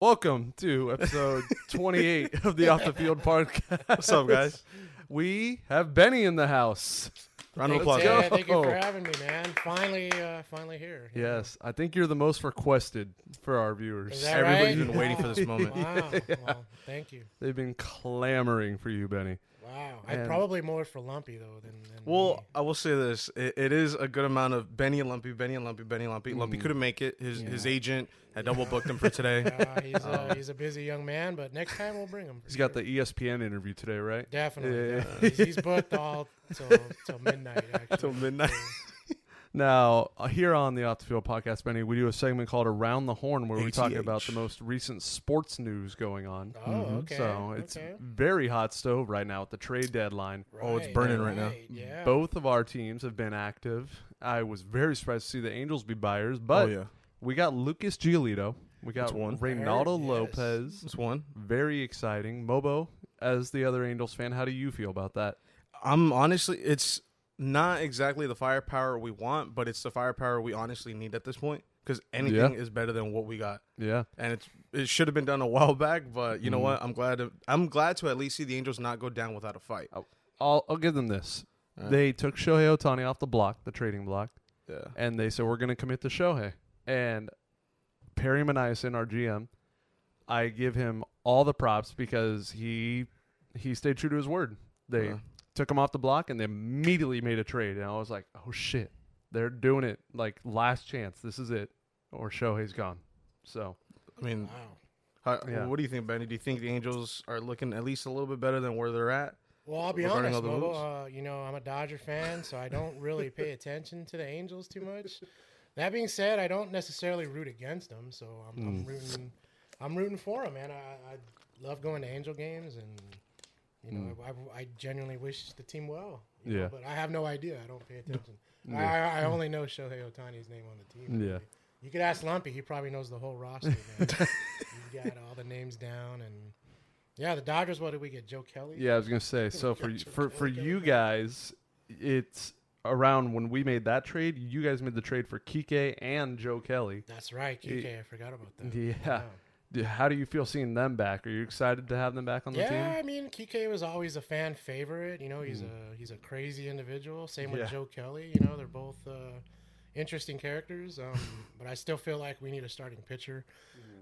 Welcome to episode 28 of the Off the Field podcast. What's up, guys? We have Benny in the house. Round of applause. yeah, thank you for having me, man. Finally, uh, finally here. Yes, I think you're the most requested for our viewers. Is that Everybody's right? been waiting for this moment. Wow. Well, thank you. They've been clamoring for you, Benny. Wow. I And- probably more for Lumpy though than. than Well, me. I will say this: it, it is a good amount of Benny and Lumpy, Benny and Lumpy, Benny and Lumpy. Lumpy Mhm. couldn't make it. His his agent had double booked him for today. Uh, he's uh, he's a busy young man, but next time we'll bring him. for He's got the ESPN interview today, right? definitely. Yeah, yeah. He's, he's booked all till till midnight. Actually. Till midnight. Now, uh, here on the Off the Field podcast, Benny, we do a segment called Around the Horn where we talk ATH. about the most recent sports news going on. Oh, Mhm. okay. So it's okay. very hot stove right now at the trade deadline. Oh, it's burning right now. Yeah. Both of our teams have been active. I was very surprised to see the Angels be buyers, but oh yeah, we got Lucas Giolito. We got That's one. Reynaldo Yes. Lopez. it's one. Very exciting. Mobo, as the other Angels fan, how do you feel about that? I'm honestly, it's not exactly the firepower we want, but it's the firepower we honestly need at this point. Because anything is better than what we got, Yeah. and it's it should have been done a while back. But you know Mhm. what? I'm glad. To, I'm glad to at least see the Angels not go down without a fight. I'll, I'll give them this. Uh, They took Shohei Ohtani off the block, the trading block, yeah. and they said, we're going to commit to Shohei. And Perry Minasian, our GM, I give him all the props because he he stayed true to his word. They Yeah. Took him off the block and they immediately made a trade. And I was like, oh shit, they're doing it like last chance. This is it, or Shohei's gone. So I mean, Wow. How, Yeah. What do you think, Benny? Do you think the Angels are looking at least a little bit better than where they're at? Well, I'll be honest, all the Uh, you know, I'm a Dodger fan, so I don't really pay attention to the Angels too much. That being said, I don't necessarily root against them, so I'm, I'm Mm. rooting. I'm rooting for them, man. I, I love going to Angel games, and you know, I, I, I genuinely wish the team well. you know, Mm. Yeah. but I have no idea. I don't pay attention. Yeah. I, I only know Shohei Ohtani's name on the team. Yeah. You could ask Lumpy; he probably knows the whole roster. He's got all the names down, and yeah, the Dodgers. What did we get? Joe Kelly. Yeah, I was gonna say. So for for for you guys, it's around when we made that trade. You guys made the trade for Kike and Joe Kelly. That's right, Kike. I forgot about that. Yeah. D- How do you feel seeing them back? Are you excited to have them back on the Yeah, team? I mean, Kike was always a fan favorite. You know, he's a he's a crazy individual. Same with Yeah. Joe Kelly. You know, they're both uh, interesting characters. Um, but I still feel like we need a starting pitcher.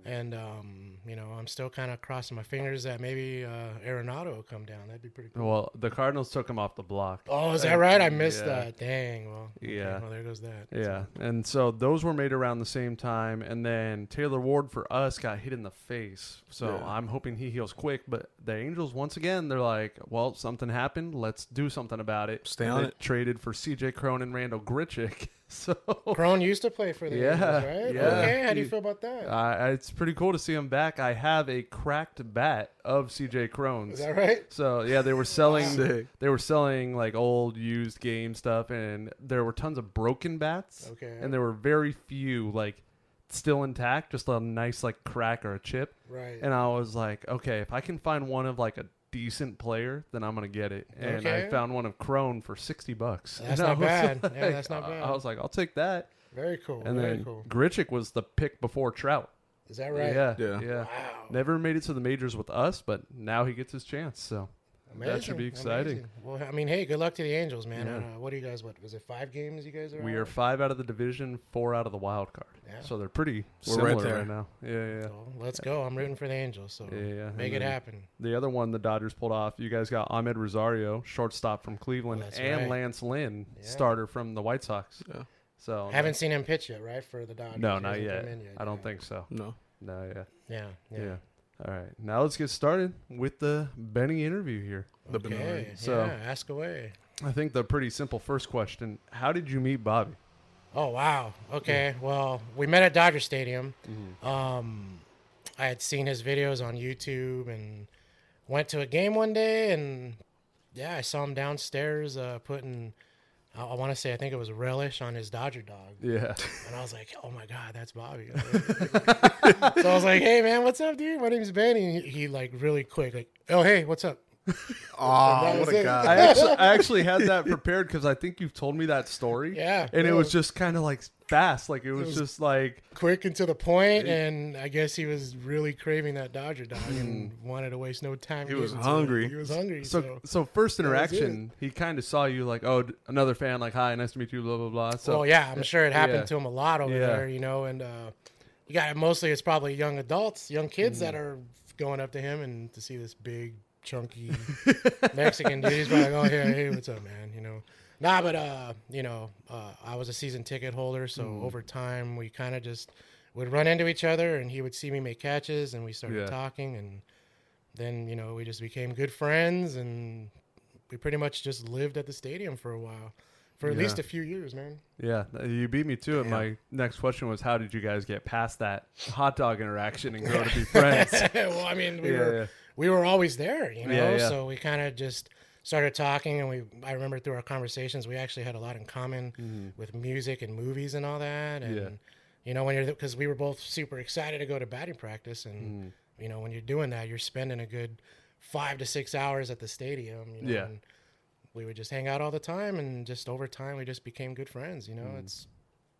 And um, you know, I'm still kind of crossing my fingers that maybe uh, Arenado will come down. That'd be pretty cool. Well, the Cardinals took him off the block. oh, is that right? I missed Yeah. that. Dang. Well, okay, Yeah. Well, there goes that. Yeah, and so those were made around the same time, and then Taylor Ward for us got hit in the face. So Yeah. I'm hoping he heals quick. But the Angels, once again, they're like, "Well, something happened. Let's do something about it." Stay And on it. Traded for C.J. Cron and Randall Grichuk. So Cron used to play for the Yeah, Angels, right? yeah. Okay. How do you feel about that? uh, it's pretty cool to see him back. I have a cracked bat of C.J. Cron's. is that right? So yeah, they were selling. They were selling like old used game stuff, and there were tons of broken bats. Okay. and there were very few like still intact, just a nice like crack or a chip. right. And I was like, okay, if I can find one of like a decent player, then I'm gonna get it. And I found one of Cron for sixty bucks. That's And not was bad. Yeah, that's not bad. I was like, I'll take that. Very cool. And very then cool. Grichuk was the pick before Trout. Is that right? Yeah, Yeah. yeah. Wow. Never made it to the majors with us, but now he gets his chance. So That should be exciting. amazing. Well, I mean, hey, good luck to the Angels, man. Yeah. Uh, what are you guys? What was it? Five games you guys are? we out? are five out of the division, four out of the wild card. Yeah. So they're pretty We're similar right right now. Yeah, yeah. So let's go. I'm rooting for the Angels. So Yeah, yeah. make And it happen. The other one the Dodgers pulled off, you guys got Amed Rosario, shortstop from Cleveland, That's and right. Lance Lynn, Yeah. starter from the White Sox. Yeah. So Haven't seen him pitch yet, right? For the Dodgers. no, not hasn't yet. I don't yeah. think so. No. No, yeah. Yeah, yeah, yeah. All right, now let's get started with the Benny interview here. The Okay. Bernard. So- yeah, ask away. I think the pretty simple first question: How did you meet Bobby? Oh wow. Okay. Well, we met at Dodger Stadium. Mm-hmm. Um, I had seen his videos on YouTube and went to a game one day, and yeah, I saw him downstairs uh, putting. I, I want to say I think it was relish on his Dodger dog, Yeah, and I was like, "Oh my god, that's Bobby!" so I was like, "Hey man, what's up, dude? My name's Benny." And he, he like really quick, like, "Oh hey, what's up?" Oh, that what a it. guy. I actually, I actually had that prepared because I think you've told me that story. Yeah, and it was just kind of like fast. Like it was, was- just like quick and to the point, and I guess he was really craving that Dodger dog and wanted to waste no time. He was it. hungry. He was hungry. so. So, So first interaction, he kind of saw you like, oh, another fan. Like, hi, nice to meet you. Blah blah blah. So well, yeah, I'm sure it happened yeah. to him a lot over Yeah. there, you know. And uh, you got mostly it's probably young adults, young kids Mm. that are going up to him and to see this big, chunky Mexican dude. He's probably like, oh, hey, hey, what's up, man? You know. Nah, but uh, you know, uh, I was a season ticket holder, so Mm. over time we kind of just would run into each other, and he would see me make catches, and we started Yeah. talking, and then you know we just became good friends, and we pretty much just lived at the stadium for a while, for at Yeah. least a few years, man. yeah, you beat me to it. My next question was, how did you guys get past that hot dog interaction and grow to be friends? well, I mean, we were we were always there, you know. So we kind of just started talking, and we I remember through our conversations, we actually had a lot in common with music and movies and all that. And Mm-hmm. Yeah. you know, when you're because we were both super excited to go to batting practice, and Mm-hmm. you know, when you're doing that, you're spending a good five to six hours at the stadium. You know, Yeah. And we would just hang out all the time, and just over time, we just became good friends. You know, it's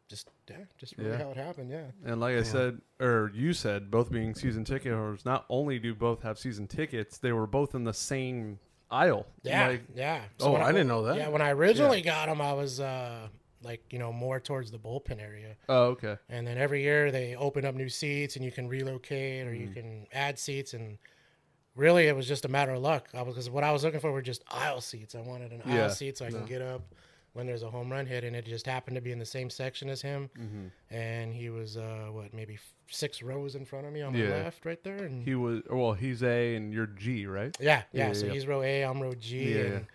just yeah, just really Mm. Yeah. how it happened. Yeah. And like I said, or you said, both being season ticket holders, not only do both have season tickets, they were both in the same aisle. Yeah, Like, yeah. Oh, when I didn't know that. Yeah, when I originally got them, I was uh, like you know more towards the bullpen area, oh, okay. and then every year they open up new seats, and you can relocate or Mm. you can add seats, and really it was just a matter of luck. I was because what I was looking for were just aisle seats. I wanted an Yeah. aisle seat so I can get up when there's a home run hit, and it just happened to be in the same section as him, Mm-hmm. and he was uh, what maybe six rows in front of me on my Yeah. left, right there, and He was, well, he's A and you're G, right? Yeah, yeah. Yeah, so yeah. he's row A, I'm row G. And,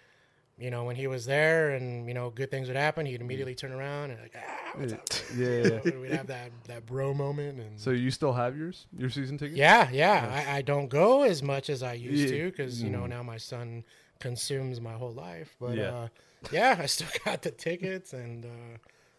you know, when he was there and, you know, good things would happen, he'd immediately turn around and like, ah, what's up? Yeah, You know, we'd have that, that bro moment. And So you still have yours, your season ticket? yeah, yeah. I, I don't go as much as I used to because, you know, Mm. now my son consumes my whole life. But Yeah. uh, yeah, I still got the tickets and uh,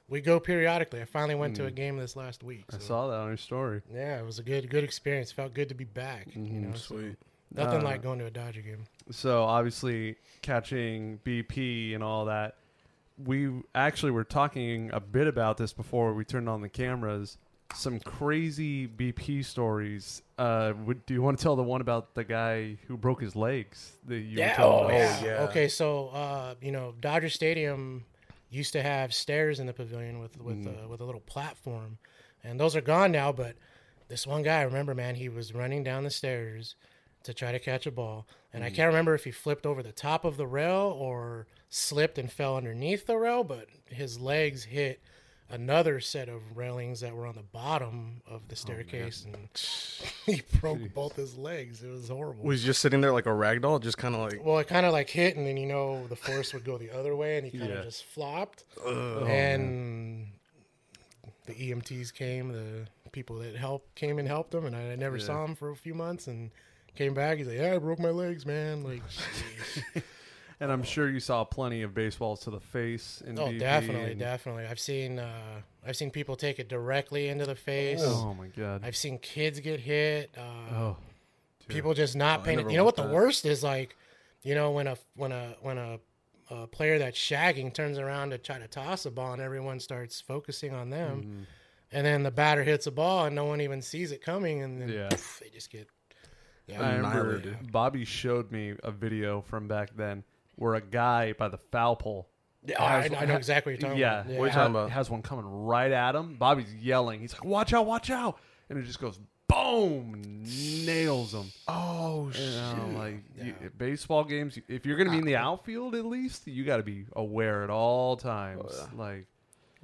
we go periodically. I finally went to a game this last week. Mm. I saw that on your story. Yeah, it was a good good experience. Felt good to be back. You Mhm. know, so Sweet. nothing Uh, like going to a Dodger game. So obviously catching BP and all that. We actually were talking a bit about this before we turned on the cameras. Some crazy BP stories. Uh, would, do you want to tell the one about the guy who broke his legs that you Yeah. were Oh, yeah. yeah. Okay, so uh, you know, Dodger Stadium used to have stairs in the pavilion with with Mm. uh, with a little platform, and those are gone now. But this one guy, I remember, man, he was running down the stairs to try to catch a ball, and Mm. I can't remember if he flipped over the top of the rail or slipped and fell underneath the rail, but his legs hit another set of railings that were on the bottom of Oh, the staircase and he broke both his legs it was horrible Was he just sitting there like a rag doll, just kind of like. well, it kind of like hit, and then you know the force would go the other way, and he kind of Yeah. just flopped. Ugh. Oh, and the EMTs came, the people that helped came and helped him, and I never Yeah. saw him for a few months, and came back. He's like, "Yeah, I broke my legs, man." Like, And I'm sure you saw plenty of baseballs to the face. In oh, BP definitely, and- definitely. I've seen, uh, I've seen people take it directly into the face. Oh my god. I've seen kids get hit. Uh, oh. people just not Oh, paying. never You know what want the that. worst is like, you know when a when a when a, a player that's shagging turns around to try to toss a ball and everyone starts focusing on them, Mhm. and then the batter hits a ball and no one even sees it coming, and then Yeah. poof, they just get. Yeah, I remember Bobby showed me a video from back then where a guy by the foul pole. Yeah, I, has- I know exactly what you're talking yeah, about. What you ha- talking about? has one coming right at him. Bobby's yelling. He's like, "Watch out! Watch out!" And it just goes boom, nails him. Oh shit! I'm like, you- baseball games. If you're gonna be in the ah. outfield, at least you got to be aware at all times. Oh, yeah. Like,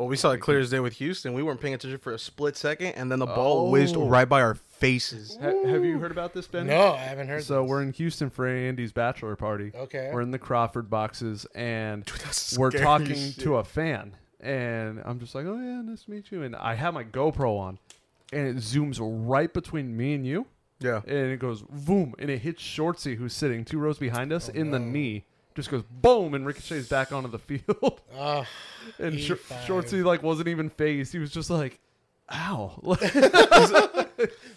Well, we saw it clear as day with Houston. We weren't paying attention for a split second, and then the ball oh. whizzed Oh. right by our faces. ha- have you heard about this, Ben? No, I haven't heard. So this. we're in Houston for Andy's bachelor party. okay. We're in the Crawford boxes, and that's we're talking shit. to a fan, and I'm just like, "Oh yeah, nice to meet you." And I have my GoPro on, and it zooms right between me and you, Yeah. and it goes boom, and it hits Shortsy, who's sitting two rows behind us, Oh, in the knee. Just goes boom, and ricochets back onto the field. And Sh- Shortsy like wasn't even phased. He was just like, "Ow!"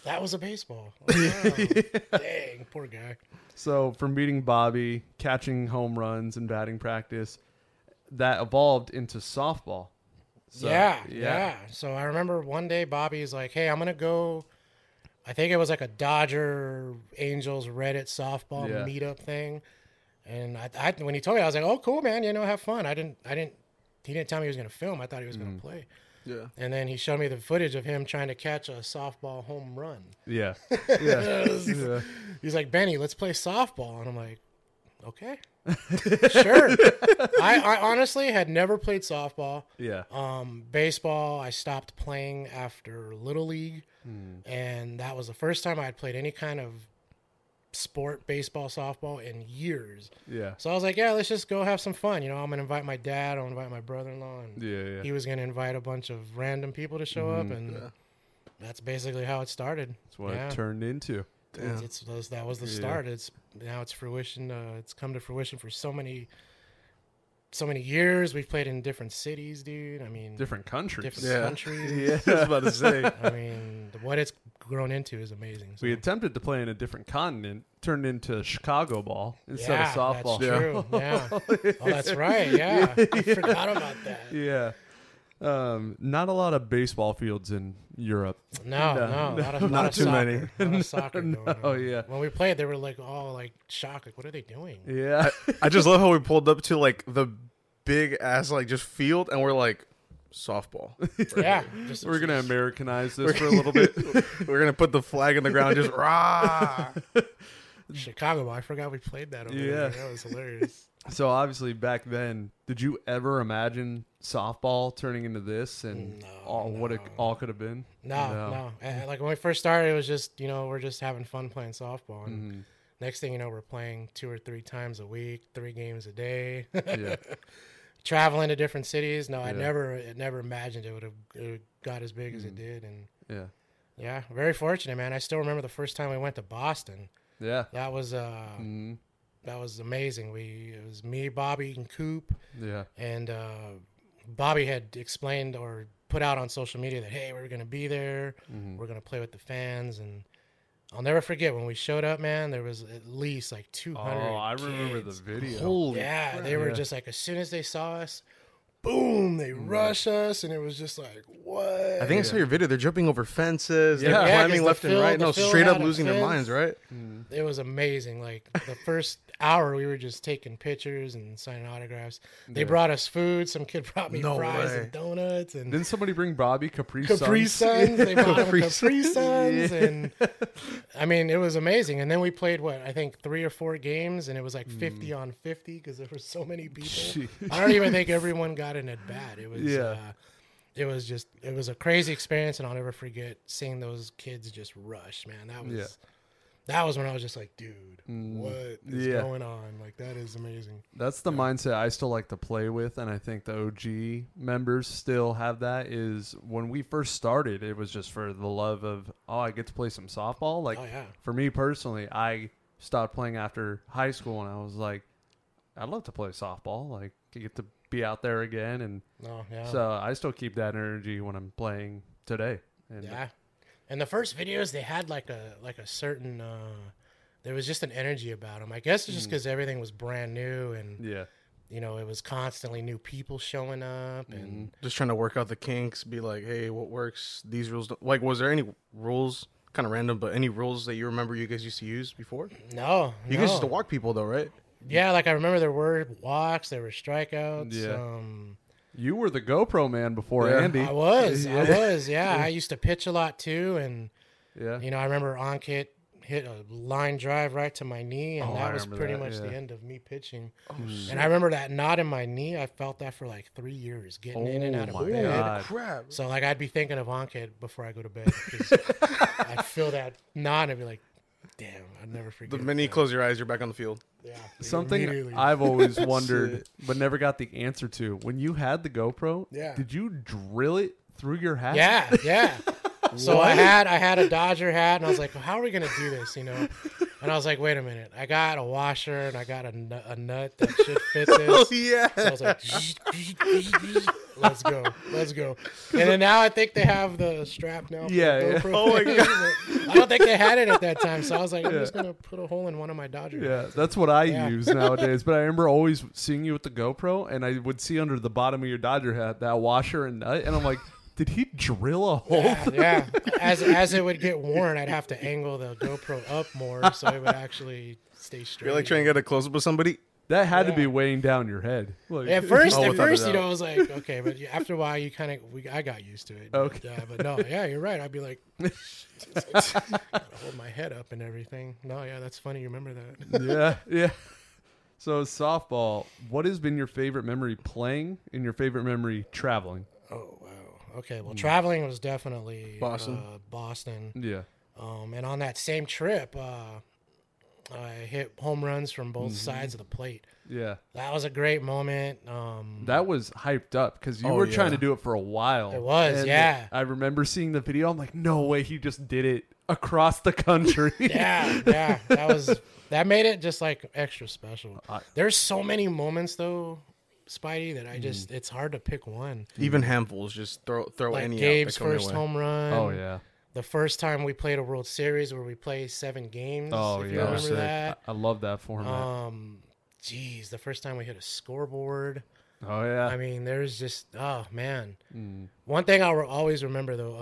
that was a baseball. Oh, wow. Dang, poor guy. So from meeting Bobby, catching home runs and batting practice, that evolved into softball. So, yeah, yeah, So I remember one day Bobby's like, "Hey, I'm gonna go." I think it was like a Dodger Angels Reddit softball Yeah. meetup thing, and I, I when he told me, I was like, "Oh, cool, man. You know, have fun." I didn't, I didn't. He didn't tell me he was gonna film. I thought he was Mm. gonna play. Yeah. And then he showed me the footage of him trying to catch a softball home run. Yeah. Yeah. yeah. He's like, Benny, let's play softball. And I'm like, okay, sure. I, I honestly had never played softball. Yeah. Um, baseball, I stopped playing after Little League. And that was the first time I had played any kind of sport, baseball, softball in years. Yeah. So I was like, yeah, let's just go have some fun. You know, I'm going to invite my dad, I'll invite my brother in law. And Yeah. Yeah. he was going to invite a bunch of random people to show up. And Yeah. that's basically how it started. That's what yeah. it turned into. It's, it's that was the Yeah. start. It's now it's fruition. Uh, it's come to fruition for so many, so many years. We've played in different cities, dude. I mean, Different countries. different Yeah. countries. Yeah. I was about to say. I mean, what it's grown into is amazing. So. We attempted to play in a different continent, turned into Chicago ball instead yeah, of softball. That's true. Yeah. Oh, that's right. Yeah, I forgot about that. Yeah. Um, not a lot of baseball fields in Europe. No, No, no, no. a lot of, lot Not too soccer, many. A lot of soccer No, going yeah. When we played, they were like all like shocked. Like, what are they doing? Yeah. I just love how we pulled up to like the big ass like just field, and we're like softball. Yeah, just, We're gonna Americanize this for a little bit. we're gonna put the flag in the ground, just rah. Chicago. I forgot we played that. Over Yeah. there. that was hilarious. So obviously back then, did you ever imagine softball turning into this and No, all what it all could have been? No, no. And, like when we first started, it was just you know we're just having fun playing softball, and Mhm. next thing you know, we're playing two or three times a week, three games a day, Yeah. traveling to different cities. No, I never, I never imagined it would have got as big as it did, and Yeah. yeah, very fortunate, man. I still remember the first time we went to Boston. Yeah. That was uh, Mhm. that was amazing. We it was me, Bobby, and Coop. Yeah. and uh, Bobby had explained or put out on social media that hey, we're gonna be there, Mhm. we're gonna play with the fans, and I'll never forget when we showed up, man. There was at least like two Oh, hundred. I remember the video. Holy Yeah, crap. they were Yeah. just like as soon as they saw us, boom, they rush us, and it was just like what? I think I saw your video. They're jumping over fences. Yeah. They're Yeah, 'cause climbing the left field- and right. the No, field straight up had a losing their fence. minds, right? Mhm. it was amazing. Like the first hour, we were just taking pictures and signing autographs. They Yeah. brought us food. Some kid brought me No fries way. and donuts and Didn't somebody bring Bobby Capri, Capri Suns? Suns. They bought Capri Capri, Capri Suns, Yeah. and I mean, it was amazing. And then we played what I think three or four games, and it was like fifty Mm. on fifty because there were so many people. Gee. I don't even think everyone got an at bat. It was Yeah. uh, it was just it was a crazy experience, and I'll never forget seeing those kids just rush. Man, that was Yeah. that was when I was just like, dude, Mm. what is Yeah. going on? Like that is amazing. That's the mindset I still like to play with, and I think the OG members still have that. Is when we first started, it was just for the love of oh, I get to play some softball. Like oh yeah, for me personally, I stopped playing after high school, and I was like, I'd love to play softball. Like get to be out there again, and no, yeah. so I still keep that energy when I'm playing today. And Yeah. And the first videos they had like a like a certain uh there was just an energy about them. I guess it's just because everything was brand new and yeah, you know it was constantly new people showing up and Just trying to work out the kinks. Be like, hey, what works? These rules. Don't... Like, was there any rules? Kind of random, but any rules that you remember you guys used to use before? no, You no. guys used to walk people though, right? Yeah, like I remember there were walks, there were strikeouts. Yeah. Um, you were the GoPro man before Yeah. Andy. I was, I was, yeah. I used to pitch a lot too, and Yeah, you know I remember Ankit hit a line drive right to my knee, and Oh, I that was pretty that, much the end of me pitching. Oh, And I remember that knot in my knee. I felt that for like three years, getting in and Oh out of my bed. God. crap! So like I'd be thinking of Ankit before I go to bed. I'd feel that knot and be like, "Damn, I'd never forget. The forget." minute you that. clease your eyes, you're back on the field. yeah, Something. I've always wondered, but never got the answer to. When you had the GoPro, Yeah. did you drill it through your hat? Yeah, yeah. So I had I had a Dodger hat, and I was like, well, "How are we gonna do this?" You know. And I was like, "Wait a minute! I got a washer and I got a, nu- a nut that should fit Oh this." yeah. So I was like, let's go, let's go. And then now I think they have the strap now. Yeah, yeah. Oh my but I don't think they had it at that time, so I was like, I'm just gonna put a hole in one of my Dodger. Yeah, that's what I Yeah. use nowadays. But I remember always seeing you with the GoPro, and I would see under the bottom of your Dodger hat that washer and nut, and I'm like, did he drill a hole? Yeah, yeah. As as it would get worn, I'd have to angle the GoPro up more so it would actually stay straight. You're like trying to get a close up with somebody. That had to be weighing down your head. Like, At first, Oh, at first, you know, I was like, okay, but after a while, you kind of, we, I got used to it. Okay. Yeah, but no, yeah, you're right. I'd be like, gotta hold my head up and everything. No, yeah, that's funny. You remember that? yeah, yeah. So softball. What has been your favorite memory playing, and your favorite memory traveling? Oh wow. Okay. Well, traveling was definitely Boston. Uh, Boston. Yeah, Um, and on that same trip, uh, I hit home runs from both Mm-hmm. sides of the plate. yeah. That was a great moment. Um, That was hyped up because you Oh, were trying to do it for a while. It was, And yeah. I remember seeing the video. I'm like, no way, he just did it across the country. yeah, yeah, that was that made it just like extra special. There's so many moments though, Spidey, that I just it's hard to pick one. Even handfuls, just throw throw Like any Gabe's out that come your first home run. oh yeah. The first time we played a World Series where we played seven games. Oh if yeah. you remember that. I, I love that format. Um, geez, the first time we hit a scoreboard. oh yeah. I mean, there's just oh man. Mm. One thing I'll always remember though,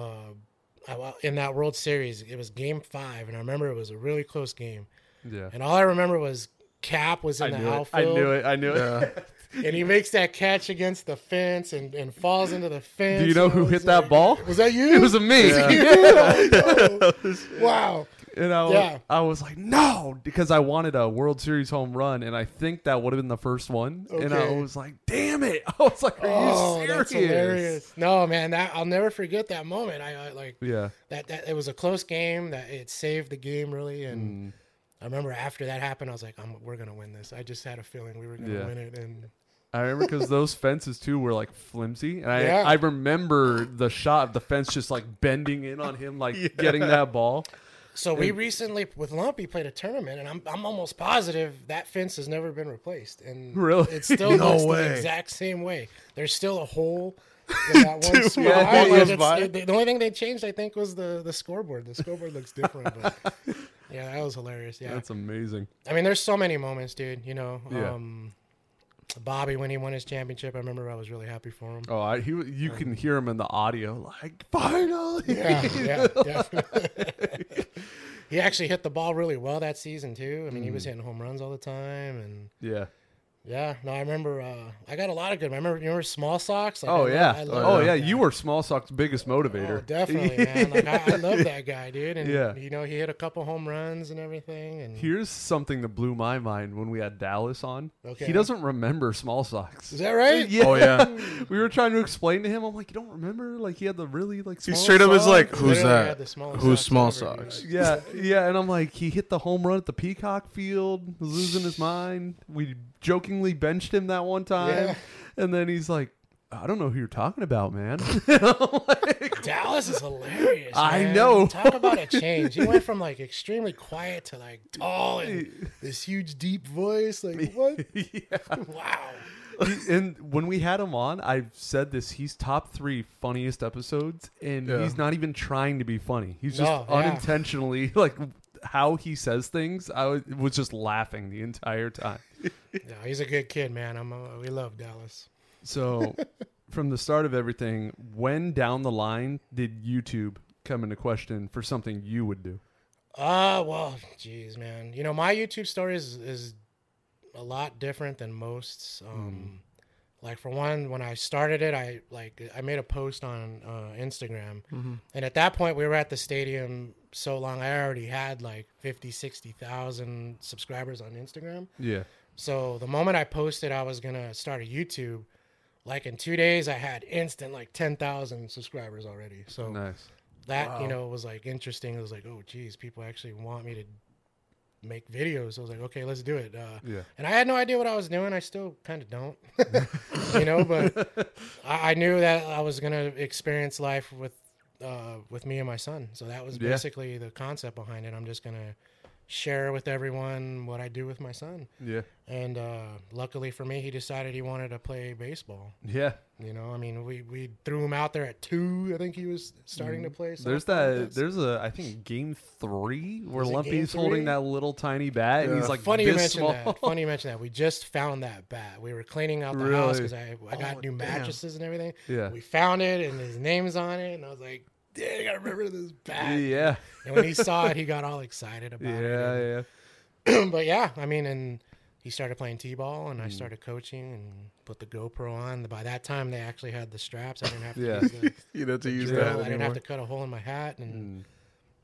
uh, I- in that World Series, it was Game Five, and I remember it was a really close game. yeah. And all I remember was Cap was I in the outfield. it. I knew it. I knew it. Yeah. and he makes that catch against the fence and, and falls into the fence. Do you know who was hit that ball? Was that you? It was me. Oh, no. wow. And I, Yeah. I was like, no, because I wanted a World Series home run, and I think that would have been the first one. And I was like, damn it! I was like, are Oh, you serious? that's hilarious. No, man, that I'll never forget that moment. I, I like Yeah. that, that. It was a close game. That it saved the game really. And Mm. I remember after that happened, I was like, I'm, "We're gonna win this." I just had a feeling we were gonna Yeah. win it. And I remember because those fences too were like flimsy, and I Yeah. I remember the shot of the fence just like bending in on him, like getting that ball. so we recently with Lumpy played a tournament, and I'm I'm almost positive that fence has never been replaced, and Really? it still No looks the exact same way. There's still a hole. In that one Dude, spot. yeah, Like, goes it's- by. it- the only thing they changed, I think, was the the scoreboard. The scoreboard looks different, but yeah, that was hilarious. Yeah, That's amazing. I mean, there's so many moments, dude. You know, Yeah. um, Bobby when he won his championship, I remember I was really happy for him. Oh, I, he you can hear him in the audio, like finally. Yeah, yeah, definitely. he actually hit the ball really well that season too. I mean, he was mm. hitting home runs all the time, and yeah. Yeah. No, I remember. Uh, I got a lot of good. I remember. You remember Small Socks? Like, Oh lo- yeah. I love oh yeah. guy. You were Small Sock's biggest motivator. Oh, definitely, man. Like I, I love that guy, dude. And Yeah. you know, he hit a couple home runs and everything. And Here's something that blew my mind when we had Dallas on. Okay. He doesn't remember Small Socks. is that right? Yeah. Oh yeah. we were trying to explain to him. I'm like, you don't remember? Like he had the really like He small straight up is like, "Who's Literally that? the Who's socks small ever, dude. socks?" Yeah, yeah, and I'm like, he hit the home run at the Peacock Field, was losing his mind. We jokingly benched him that one time, Yeah. and then he's like, I don't know who you're talking about, man. Dallas is hilarious. I man. know. Talk about a change. He went from like extremely quiet to like tall and this huge deep voice. Like what? yeah. wow. And when we had him on, I've said this: he's top three funniest episodes, and Yeah. he's not even trying to be funny. He's just No, yeah. unintentionally like how he says things. I was, was just laughing the entire time. No, he's a good kid, man. I'm. A, we love Dallas. So, from the start of everything, when down the line did YouTube come into question for something you would do? Uh, well, geez, man. You know, my YouTube story is, is a lot different than most. Um, like for one, when I started it, I like I made a post on uh, Instagram, and at that point, we were at the stadium so long. I already had like 50, 60,000 subscribers on Instagram. Yeah. So the moment I posted I was gonna start a YouTube, like in two days, I had instant like ten thousand subscribers already. So Nice. that you know was like interesting. It was like, oh geez, people actually want me to make videos. I was like, okay, let's do it. Uh, Yeah. and I had no idea what I was doing. I still kind of don't, you know. But I, I knew that I was gonna experience life with uh, with me and my son. So that was Yeah. basically the concept behind it. I'm just gonna share with everyone what I do with my son. Yeah. And uh, luckily for me, he decided he wanted to play baseball. Yeah. You know, I mean, we, we threw him out there at two. I think he was starting to play. Mm. There's that. There's a. I think game three where Lumpy's holding that little tiny bat, and Yeah. he's like Funny you mentioned small. that. Funny you mentioned that. We just found that bat. We were cleaning out the Really? house because I, I got Oh, new damn. mattresses and everything. Yeah. We found it and his name's on it, and I was like, "Dang, I remember this bat." Yeah. And when he saw it, he got all excited about Yeah. it. Yeah. yeah. but yeah, I mean, and he started playing t-ball, and I Mm. started coaching and put the GoPro on. By that time, they actually had the straps. I didn't have to Yeah. use the You know, to use drill. that I didn't have to cut a hole in my hat, and Mm.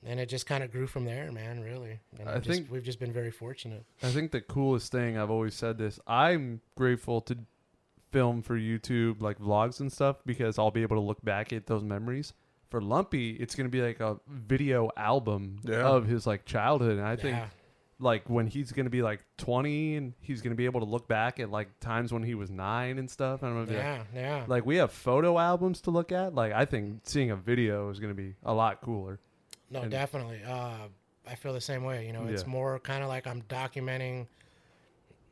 and it just kind of grew from there, man. Really, and I I just, think- we've just been very fortunate. I think the coolest thing I've always said this. I'm grateful to film for YouTube like vlogs and stuff because I'll be able to look back at those memories. For Lumpy, it's gonna be like a video album Yeah. of his like childhood, and I think yeah. like when he's gonna be like 20 and he's gonna be able to look back at like times when he was nine and stuff. I don't know. If Yeah, yeah. Like we have photo albums to look at. Like I think seeing a video is gonna be a lot cooler. No, And- definitely. Uh, I feel the same way. You know, it's Yeah. more kind of like I'm documenting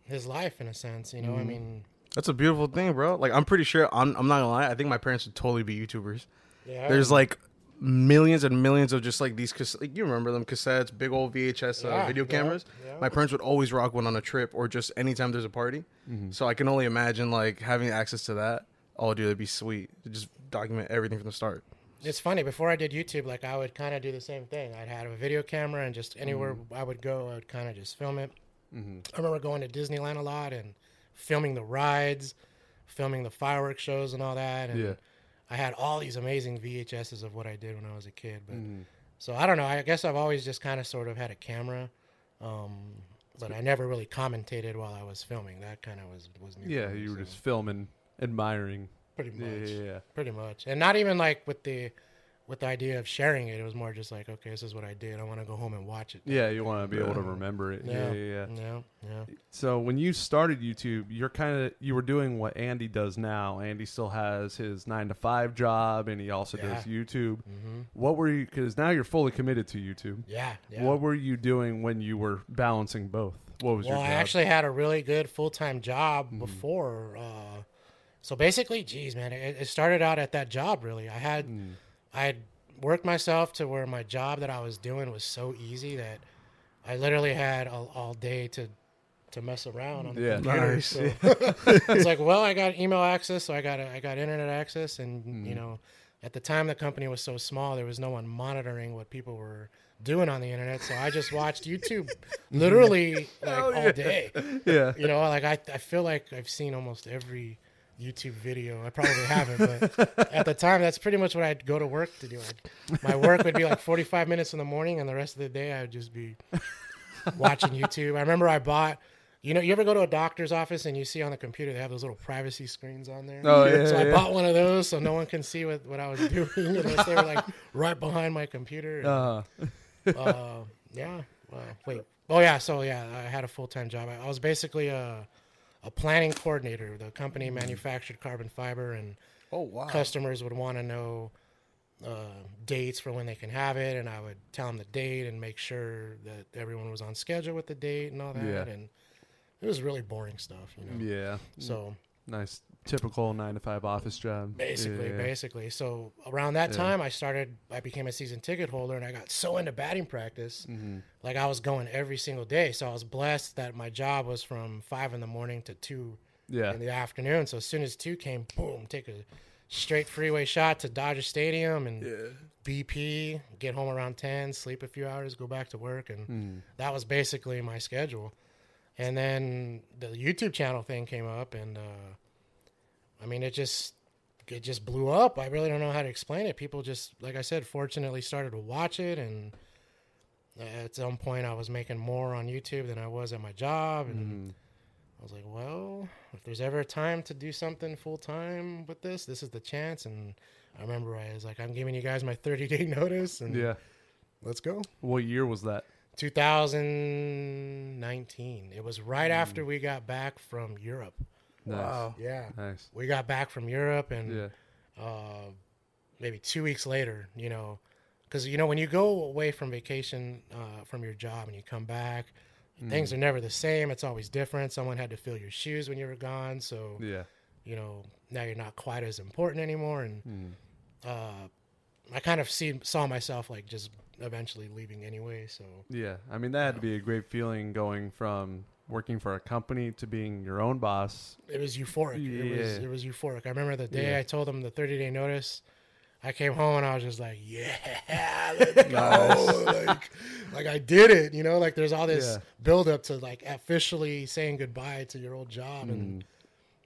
his life in a sense. You know, I Mhm. mean, That's a beautiful thing, bro. Like, I'm pretty sure. I'm, I'm not gonna lie. I think my parents would totally be YouTubers. Yeah. There's like millions and millions of just like these. Cas- like, you remember them cassettes, big old VHS uh, Yeah, video yeah, cameras. yeah. My parents would always rock one on a trip or just anytime there's a party. Mm-hmm. So I can only imagine like having access to that. Oh, dude, it'd be sweet to just document everything from the start. It's funny. Before I did YouTube, like I would kind of do the same thing. I'd have a video camera, and just anywhere I would go, I would kind of just film it. Mm-hmm. I remember going to Disneyland a lot and filming the rides, filming the fireworks shows, and all that. And Yeah. I had all these amazing VHSs of what I did when I was a kid. But Mm-hmm. so I don't know. I guess I've always just kind of sort of had a camera, um, but I never really commentated while I was filming. That kind of was was new. Yeah, me, you were so just filming, admiring. pretty Yeah, much, yeah, yeah. pretty much, and not even like with the with the idea of sharing it. It was more just like, okay, this is what I did. I want to go home and watch it. Yeah, you want to be able to remember it. Yeah. Yeah, yeah, yeah. yeah, yeah. So when you started YouTube, you're kind of you were doing what Andy does now. Andy still has his nine to five job, and he also does Yeah. YouTube. hmm What were you? Because now you're fully committed to YouTube. Yeah, yeah. What were you doing when you were balancing both? What was your well, your I actually had a really good full time job Mm-hmm. before. Uh, so basically, geez, man, it, it started out at that job. Really, I had Mm. I had worked myself to where my job that I was doing was so easy that I literally had all, all day to to mess around on the Yeah. computer. Nice. So it's like, well, I got email access, so I got I got internet access, and Mm-hmm. you know, at the time the company was so small, there was no one monitoring what people were doing on the internet. So I just watched YouTube literally like all day. yeah. You know, like I I feel like I've seen almost every YouTube video. I probably haven't, but at the time, that's pretty much what I'd go to work to do. I'd, my work would be like 45 minutes in the morning, and the rest of the day I would just be watching YouTube. I remember I bought. You know, you ever go to a doctor's office and you see on the computer they have those little privacy screens on there? Oh, yeah, So I yeah. bought one of those so no one can see what, what I was doing unless they were like right behind my computer. And, Uh, uh, yeah. Well, wait. Oh yeah. So yeah, I had a full time job. I, I was basically a a planning coordinator. The company manufactured carbon fiber, and Oh wow. customers would want to know uh, dates for when they can have it, and I would tell them the date and make sure that everyone was on schedule with the date and all that. Yeah. And it was really boring stuff, you know. yeah. So Nice, typical nine to five office job. basically, Yeah. basically. So around that Yeah. time, I started. I became a season ticket holder, and I got so into batting practice. Mhm. like I was going every single day. So I was blessed that my job was from five in the morning to two Yeah. in the afternoon. So as soon as two came, boom, take a straight freeway shot to Dodger Stadium and Yeah. BP, get home around 10, sleep a few hours, go back to work. And Mm. that was basically my schedule. And then the YouTube channel thing came up and, uh, I mean, it just, it just blew up. I really don't know how to explain it. People just, like I said, fortunately started to watch it and, at some point, I was making more on YouTube than I was at my job, and Mhm. I was like, "Well, if there's ever a time to do something full time with this, this is the chance." And I remember I was like, "I'm giving you guys my 30 day notice, and Yeah. let's go." What year was that? 2019. It was right after we got back from Europe. Nice. Wow. Yeah, Nice. we got back from Europe, and Yeah. uh, maybe two weeks later, you know, because you know when you go away from vacation uh, from your job and you come back, things are never the same. It's always different. Someone had to fill your shoes when you were gone, so Yeah. you know now you're not quite as important anymore. And uh, I kind of see saw myself like just eventually leaving anyway. So Yeah. I mean, that had to be a great feeling going from working for a company to being your own boss. it was euphoric. It was it was euphoric. I remember the day Yeah. I told them the 30 day notice. I came home and I was just like, yeah, let's go. like, like I did it, you know, like there's all this Yeah. build up to like officially saying goodbye to your old job. And mm.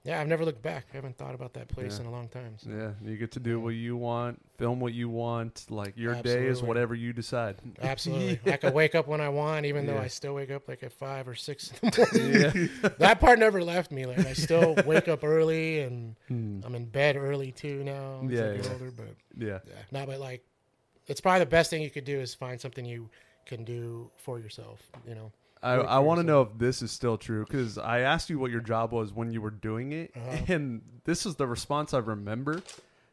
Yeah, I've never looked back. I haven't thought about that place. Yeah. in a long time. So. Yeah. You get to do what you want, film what you want. Like your day is whatever you decide. Absolutely. I could wake up when I want, even though I still wake up like at five or six in the morning. that part never left me. Like I still wake up early and I'm in bed early too now. As Hmm. Yeah, I get yeah. older, but Yeah. yeah, not but like it's probably the best thing you could do is find something you can do for yourself. You know. I, I want to know if this is still true because I asked you what your job was when you were doing it, Uh-huh. and this is the response I remember.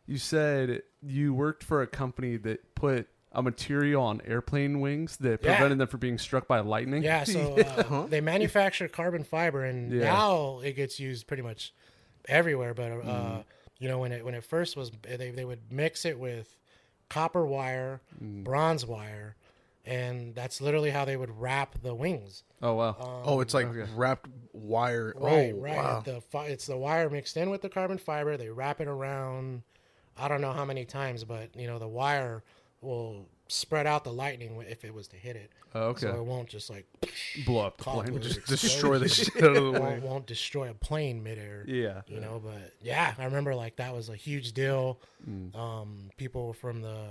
You said you worked for a company that put a material on airplane wings that Yeah. prevented them from being struck by lightning. Yeah, so uh, they manufacture carbon fiber, and Yeah. now it gets used pretty much everywhere. But uh, Mm. you know, when it when it first was, they they would mix it with copper wire, Mm. bronze wire, and that's literally how they would wrap the wings. Oh wow. Oh, it's like Okay. wrapped wire. Right, oh, right. Wow. The fi- it's the wire mixed in with the carbon fiber. They wrap it around. I don't know how many times, but you know the wire will spread out the lightning if it was to hit it. Oh, okay. So it won't just like Blow up the plane. it. Just destroy the shit out of the way. won't, won't destroy a plane midair. yeah. You know, but yeah, I remember like that was a huge deal. Mm. Um, people from the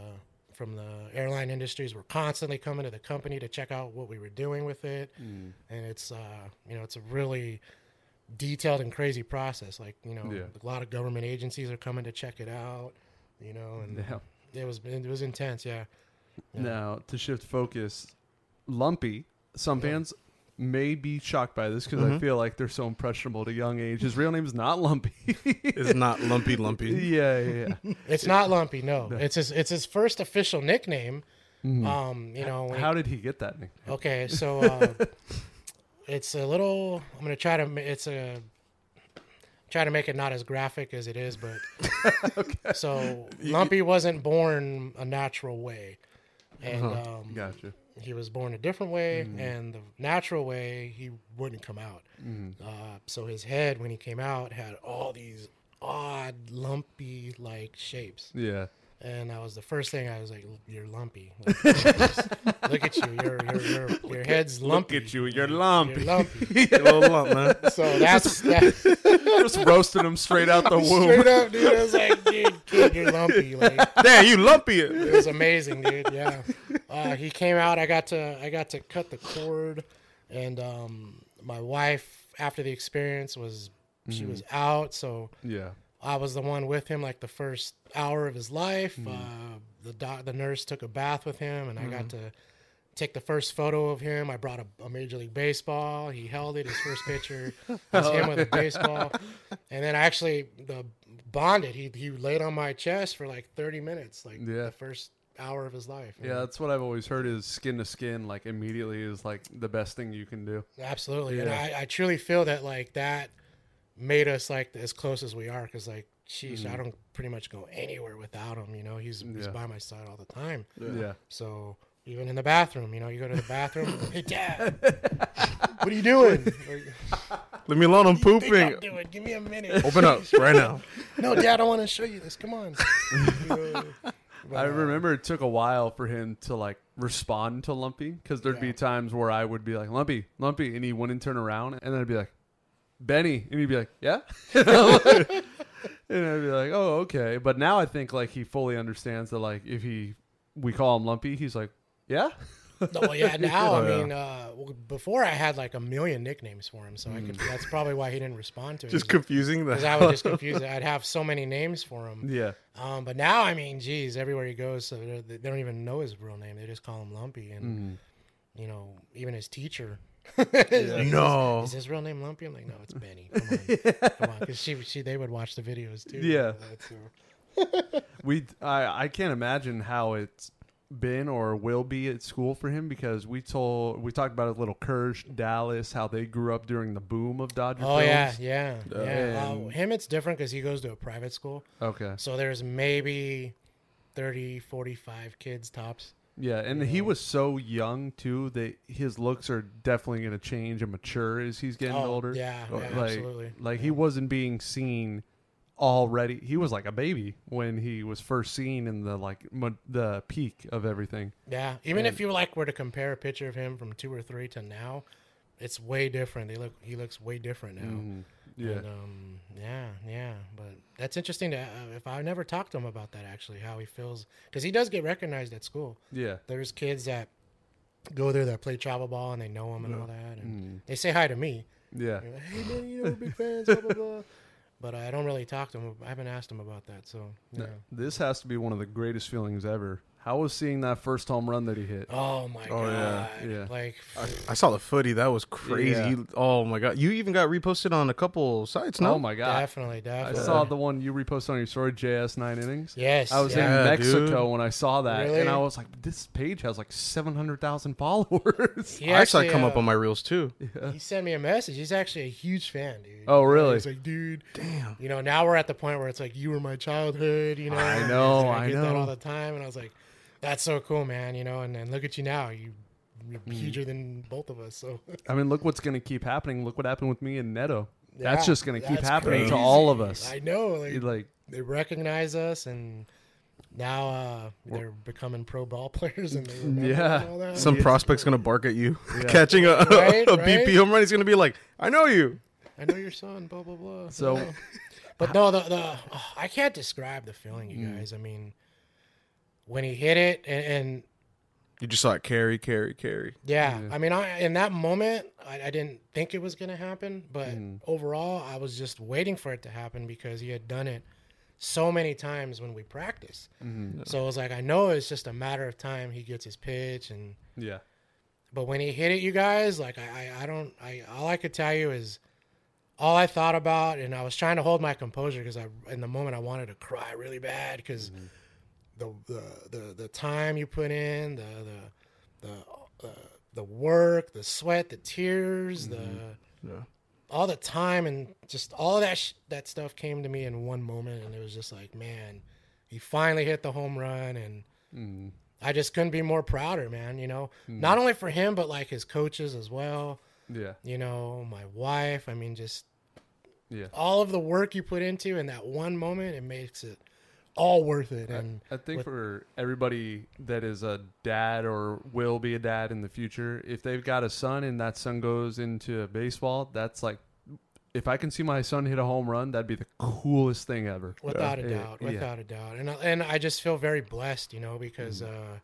from the airline industries were constantly coming to the company to check out what we were doing with it, Mm. and it's uh, you know it's a really detailed and crazy process. Like you know, Yeah. a lot of government agencies are coming to check it out. You know, and Yeah. it was it was intense. Yeah, Yeah. Now to shift focus, Lumpy. Some fans may be shocked by this because I feel like they're so impressionable at a young age. His real name is not Lumpy. It's not lumpy, lumpy. yeah, yeah, yeah. it's not Lumpy. No, it's his it's his first official nickname. Um, you know, when he- How did he get that name? Okay, so uh, it's a little. I'm gonna try to. ma- It's a. Try to make it not as graphic as it is, but okay. so Lumpy wasn't born a natural way, and um, Gotcha. He was born a different way, and the natural way he wouldn't come out. Uh, so his head, when he came out, had all these odd, lumpy like shapes. Yeah. And that was the first thing I was like, "You're lumpy. Like, look at you. Your your your your head's lumpy. Look at you, you're You're lumpy. lumpy." A little lump, man. So that's that. Just roasted him straight out the womb. Straight up, dude. I was like, "Dude, kid, you're lumpy." Like Damn, you lumpy. it was amazing, dude. Yeah. Uh, he came out. I got to I got to cut the cord, and um, my wife after the experience was she was out, so Yeah. I was the one with him like the first hour of his life. Uh, the doc, the nurse took a bath with him, and I got to take the first photo of him. I brought a, a Major League Baseball. He held it. His first picture was him with a baseball, and then actually the bonded. He he laid on my chest for like thirty minutes, like Yeah. the first hour of his life. Yeah, that's what I've always heard is skin to skin, like immediately is like the best thing you can do. Absolutely, and I, I truly feel that like that made us like as close as we are because like, sheesh, I don't pretty much go anywhere without him. You know, he's he's Mm-hmm. By my side all the time. Yeah. So even in the bathroom, you know, you go to the bathroom, hey dad, what are you doing? Like, Leave me alone. I'm "What do you pooping. I'm doing? Give me a minute. Open up right now. no, dad, I want to show you this. Come on. But, I uh, remember it took a while for him to like respond to Lumpy because there'd be times where I would be like Lumpy, Lumpy, and he wouldn't turn around, and then I'd be like Benny, and he'd be like, Yeah, and I'd be like, Oh, okay. But now I think like he fully understands that like if he we call him Lumpy, he's like, Yeah, well, yeah. Now, Oh, I yeah. mean, uh, well, before I had like a million nicknames for him, so I could. That's probably why he didn't respond to it. Just confusing because I would just confuse it. I'd have so many names for him. yeah, Um, but now, I mean, geez, everywhere he goes, so they're- don't even know his real name. They just call him Lumpy, and Mm-hmm. you know, even his teacher. No. Is his real name Lumpy? I'm like, no, it's Benny. Come on, come on, because she, she, they would watch the videos too. Yeah. That's, uh, we I I can't imagine how it's been or will be at school for him because we told we talked about a little Kirsch, Dallas, how they grew up during the boom of Dodger. Oh films. yeah, yeah, Uh, yeah. Uh, him, it's different because he goes to a private school, Okay. so there's maybe 30, 45 kids tops. Yeah, and he was so young too that his looks are definitely going to change and mature as he's getting Oh, older. yeah, yeah, like, absolutely. Like he wasn't being seen already. He was like a baby when he was first seen in the like mo- the peak of everything. Yeah, even And- if you like were to compare a picture of him from two or three to now, it's way different. They look, he looks way different now. Mhm. Yeah. And, um, yeah, yeah. But that's interesting. To uh, if I never talked to him about that actually, how he feels because he does get recognized at school. yeah. There's kids that go there that play travel ball and they know him and all that, and Mm. they say hi to me. Yeah. Like, hey man, you know we're big fans. Blah blah blah. But I don't really talk to him. I haven't asked him about that. So yeah. No, This has to be one of the greatest feelings ever. How was seeing that first home run that he hit? Oh my Oh, god! yeah. Like I saw the footy. That was crazy. Yeah. You- oh my god! You even got reposted on a couple sites. No, Oh my god. definitely, definitely. I saw the one you reposted on your story, JS nine innings. Yes, I was yeah. in Yeah, Mexico dude. when I saw that, Really? and I was like, "This page has like seven hundred thousand followers." He I actually come uh, up on my reels too. He sent me a message. He's actually a huge fan, dude. Oh, really? He's like, dude, Damn. you know, now we're at the point where it's like, you were my childhood, you know. I know, I I get that know. all the time, and I was like, that's so cool, man, you know. And then look at you now, you you're Mm. huger than both of us. So I mean, look what's going to keep happening. Look what happened with me and Neto. That's just going to keep happening crazy. to all of us. I know, like, like, they recognize us, and now uh, they're becoming pro ball players, and Yeah. and all that. Some It's prospect's gonna bark at you, Yeah. catching a, a, Right, a right. BP home run. He's gonna be like, "I know you." I know your son, blah blah blah. So- but no, the the oh, I can't describe the feeling, you Mm. guys. I mean, when he hit it, and, and You just saw it carry, carry, carry. yeah, Yeah. I mean, I in that moment, I, I didn't think it was gonna happen, but Mm. overall, I was just waiting for it to happen because he had done it so many times when we practice. mhm. So it was like I know it's just a matter of time he gets his pitch and. yeah, But when he hit it, you guys, like I, I, I don't, I, all I could tell you is, all I thought about, and I was trying to hold my composure because I, in the moment, I wanted to cry really bad because the, the, the, the time you put in, the, the, the, the, the work, the sweat, the tears, the, mm-hmm. Yeah. all the time, and just all that, sh- that stuff came to me in one moment, and it was just like, man, he finally hit the home run, and mm, I just couldn't be more prouder, man. You know, mm. not only for him, but like his coaches as well. yeah, You know, my wife. I mean, just yeah. all of the work you put into in that one moment, it makes it all worth it. And I think with- for everybody that is a dad or will be a dad in the future, if they've got a son and that son goes into baseball, that's like, if I can see my son hit a home run, that'd be the coolest thing ever. without a doubt, Yeah. without a doubt, and I- and I just feel very blessed, you know, because Mm. uh,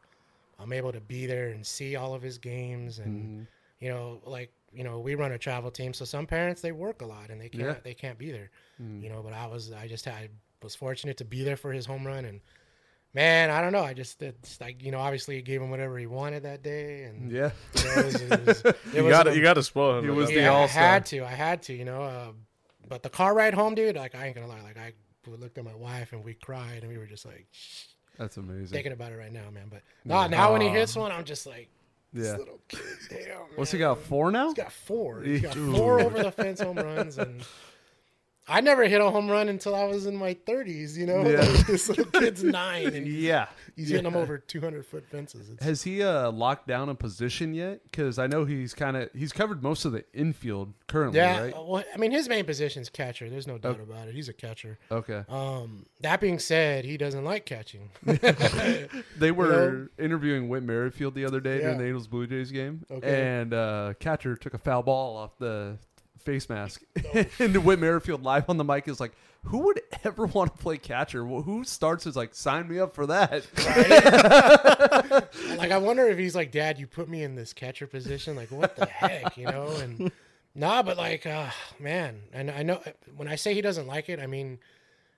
I'm able to be there and see all of his games, and Mhm. you know, like you know, we run a travel team, so some parents they work a lot and they can't Yeah. they can't be there. Mm. you know. But I was, I just had, was fortunate to be there for his home run, and man, I don't know, I just, it's like, you know, obviously he gave him whatever he wanted that day, and Yeah. you know, it was, it was, it You got an- to You got to spoil him. He was that. the yeah, I all-star. had to, I had to, you know. Uh, but the car ride home, dude, like I ain't gonna lie, like I looked at my wife and we cried and we were just like That's amazing. thinking about it right now, man. But no, now when he hits one, I'm just like, yeah. little kid, damn. What's he got? Four now? He's got four. He's got Dude. four over the fence home runs, and I never hit a home run until I was in my 30s. You know, Yeah. this little kid's nine, and he's, Yeah. he's hitting them over 200 foot fences. It's, Has he uh, locked down a position yet? Because I know he's kind of he's covered most of the infield currently, yeah, right? well, I mean, his main position is catcher. There's no doubt about it. He's a catcher. Okay. Um, that being said, he doesn't like catching. They were interviewing Whit Merrifield the other day during the Angels Blue Jays game, Okay. and uh, catcher took a foul ball off the face mask, and Whit Merrifield live on the mic is like, "Who would ever want to play catcher? Well, who starts is like, sign me up for that." like, I wonder if he's like, Dad, you put me in this catcher position. Like, what the heck, you know? And nah, but like, uh, man, and I know when I say he doesn't like it, I mean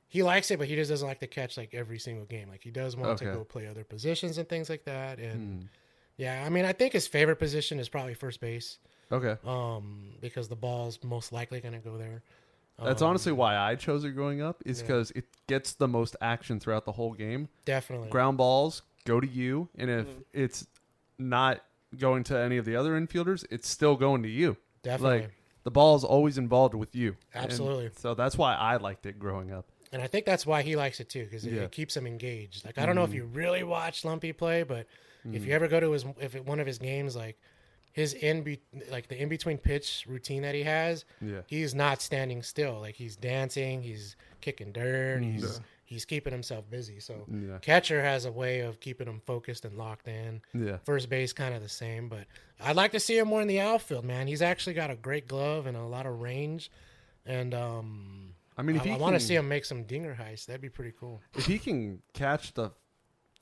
he likes it, but he just doesn't like to catch like every single game. Like he does want to go play other positions and things like that. And Hmm. yeah, I mean, I think his favorite position is probably first base, Okay, um, because the ball's most likely going to go there. that's Um, honestly why I chose it growing up. Is yeah. because it gets the most action throughout the whole game. definitely Ground balls go to you, and if Mm-hmm. it's not going to any of the other infielders, it's still going to you. Definitely. Like the ball is always involved with you. And Absolutely. so that's why I liked it growing up. And I think that's why he likes it too, because it, Yeah. it keeps him engaged. Like I don't know if you really watch Lumpy play, but if you ever go to his if it, one of his games, like his in be, like the in between pitch routine that he has, Yeah. he's not standing still. Like he's dancing, he's kicking dirt, he's he's keeping himself busy. So Yeah. catcher has a way of keeping him focused and locked in. Yeah. First base kind of the same, but I'd like to see him more in the outfield, man. He's actually got a great glove and a lot of range, and um, I mean, if I, I want to see him make some dinger heists. That'd be pretty cool. if he can catch the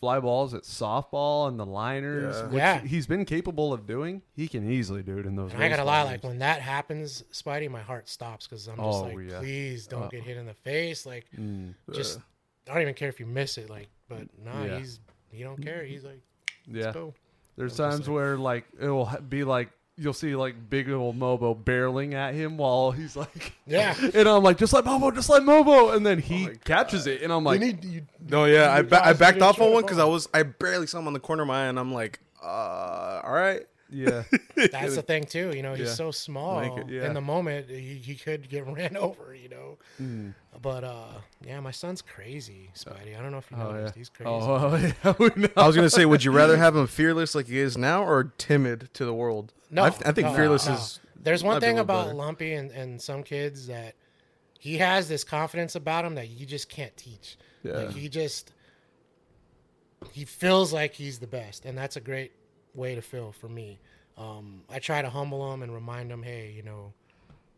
fly balls at softball and the liners, Yeah. which Yeah. he's been capable of doing, he can easily do it in those. And I gotta race lie, like when that happens, Spidey, my heart stops because I'm just Oh, like, yeah. please don't Uh, get hit in the face. Like, Mm, just I don't even care if you miss it. Like, but nah, Yeah. he's he don't care. He's like, let's yeah, go. there's I'm times like- where like it'll be like you'll see like big old Mobo barreling at him while he's like, Yeah. and I'm like, just like Mobo, just like Mobo, and then he my catches it, and I'm like, need you. No, yeah, I, ba- I backed off on one because I was I barely saw him on the corner of my eye, and I'm like, uh, all right. Yeah, That's the thing too. You know, he's Yeah. so small. Like it, yeah. In the moment, he, he could get ran over. You know, Mm. but uh, yeah, my son's crazy, Spidey. I don't know if you oh noticed. yeah, He's crazy. oh yeah. I was gonna say, would you rather have him fearless like he is now, or timid to the world? No, I, th- I think no, fearless no. is. There's one might be a thing about better. Lumpy and, and some kids that he has this confidence about him that you just can't teach. Yeah. Like he just he feels like he's the best, and that's a great way to feel for me. Um, I try to humble them and remind them, hey, you know,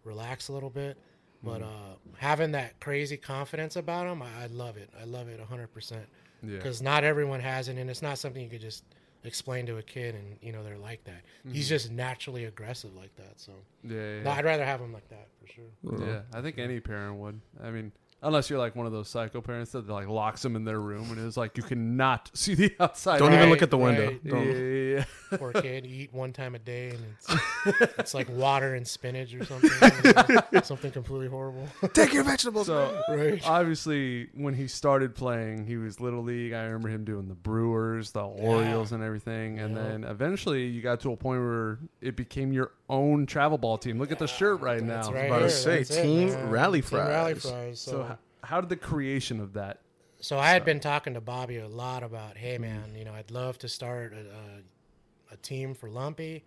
relax a little bit. But Mm-hmm. uh, having that crazy confidence about him, I, I love it. I love it 100% yeah, because not everyone has it, and it's not something you could just explain to a kid and you know they're like that. Mm-hmm. He's just naturally aggressive like that. So yeah, yeah. no, I'd rather have him like that for sure. Yeah, I think any parent would. I mean, unless you're like one of those psycho parents that like locks them in their room and is like you cannot see the outside. Don't even Right, look at the window. right. Yeah, Don't- yeah, yeah. Poor kid, eat one time a day and it's it's like water and spinach or something. you know, something completely horrible. Take your vegetables. So right. obviously, when he started playing, he was little league. I remember him doing the Brewers, the Orioles, and everything. And Yeah. then eventually, you got to a point where it became your own travel ball team. Look at the shirt right That's now. right about to say, that's it, Team man. Rally Team Rally Fries. Fries. So, So, h- how did the creation of that? So I had been talking to Bobby a lot about, hey man, you know, I'd love to start a, a, a team for Lumpy,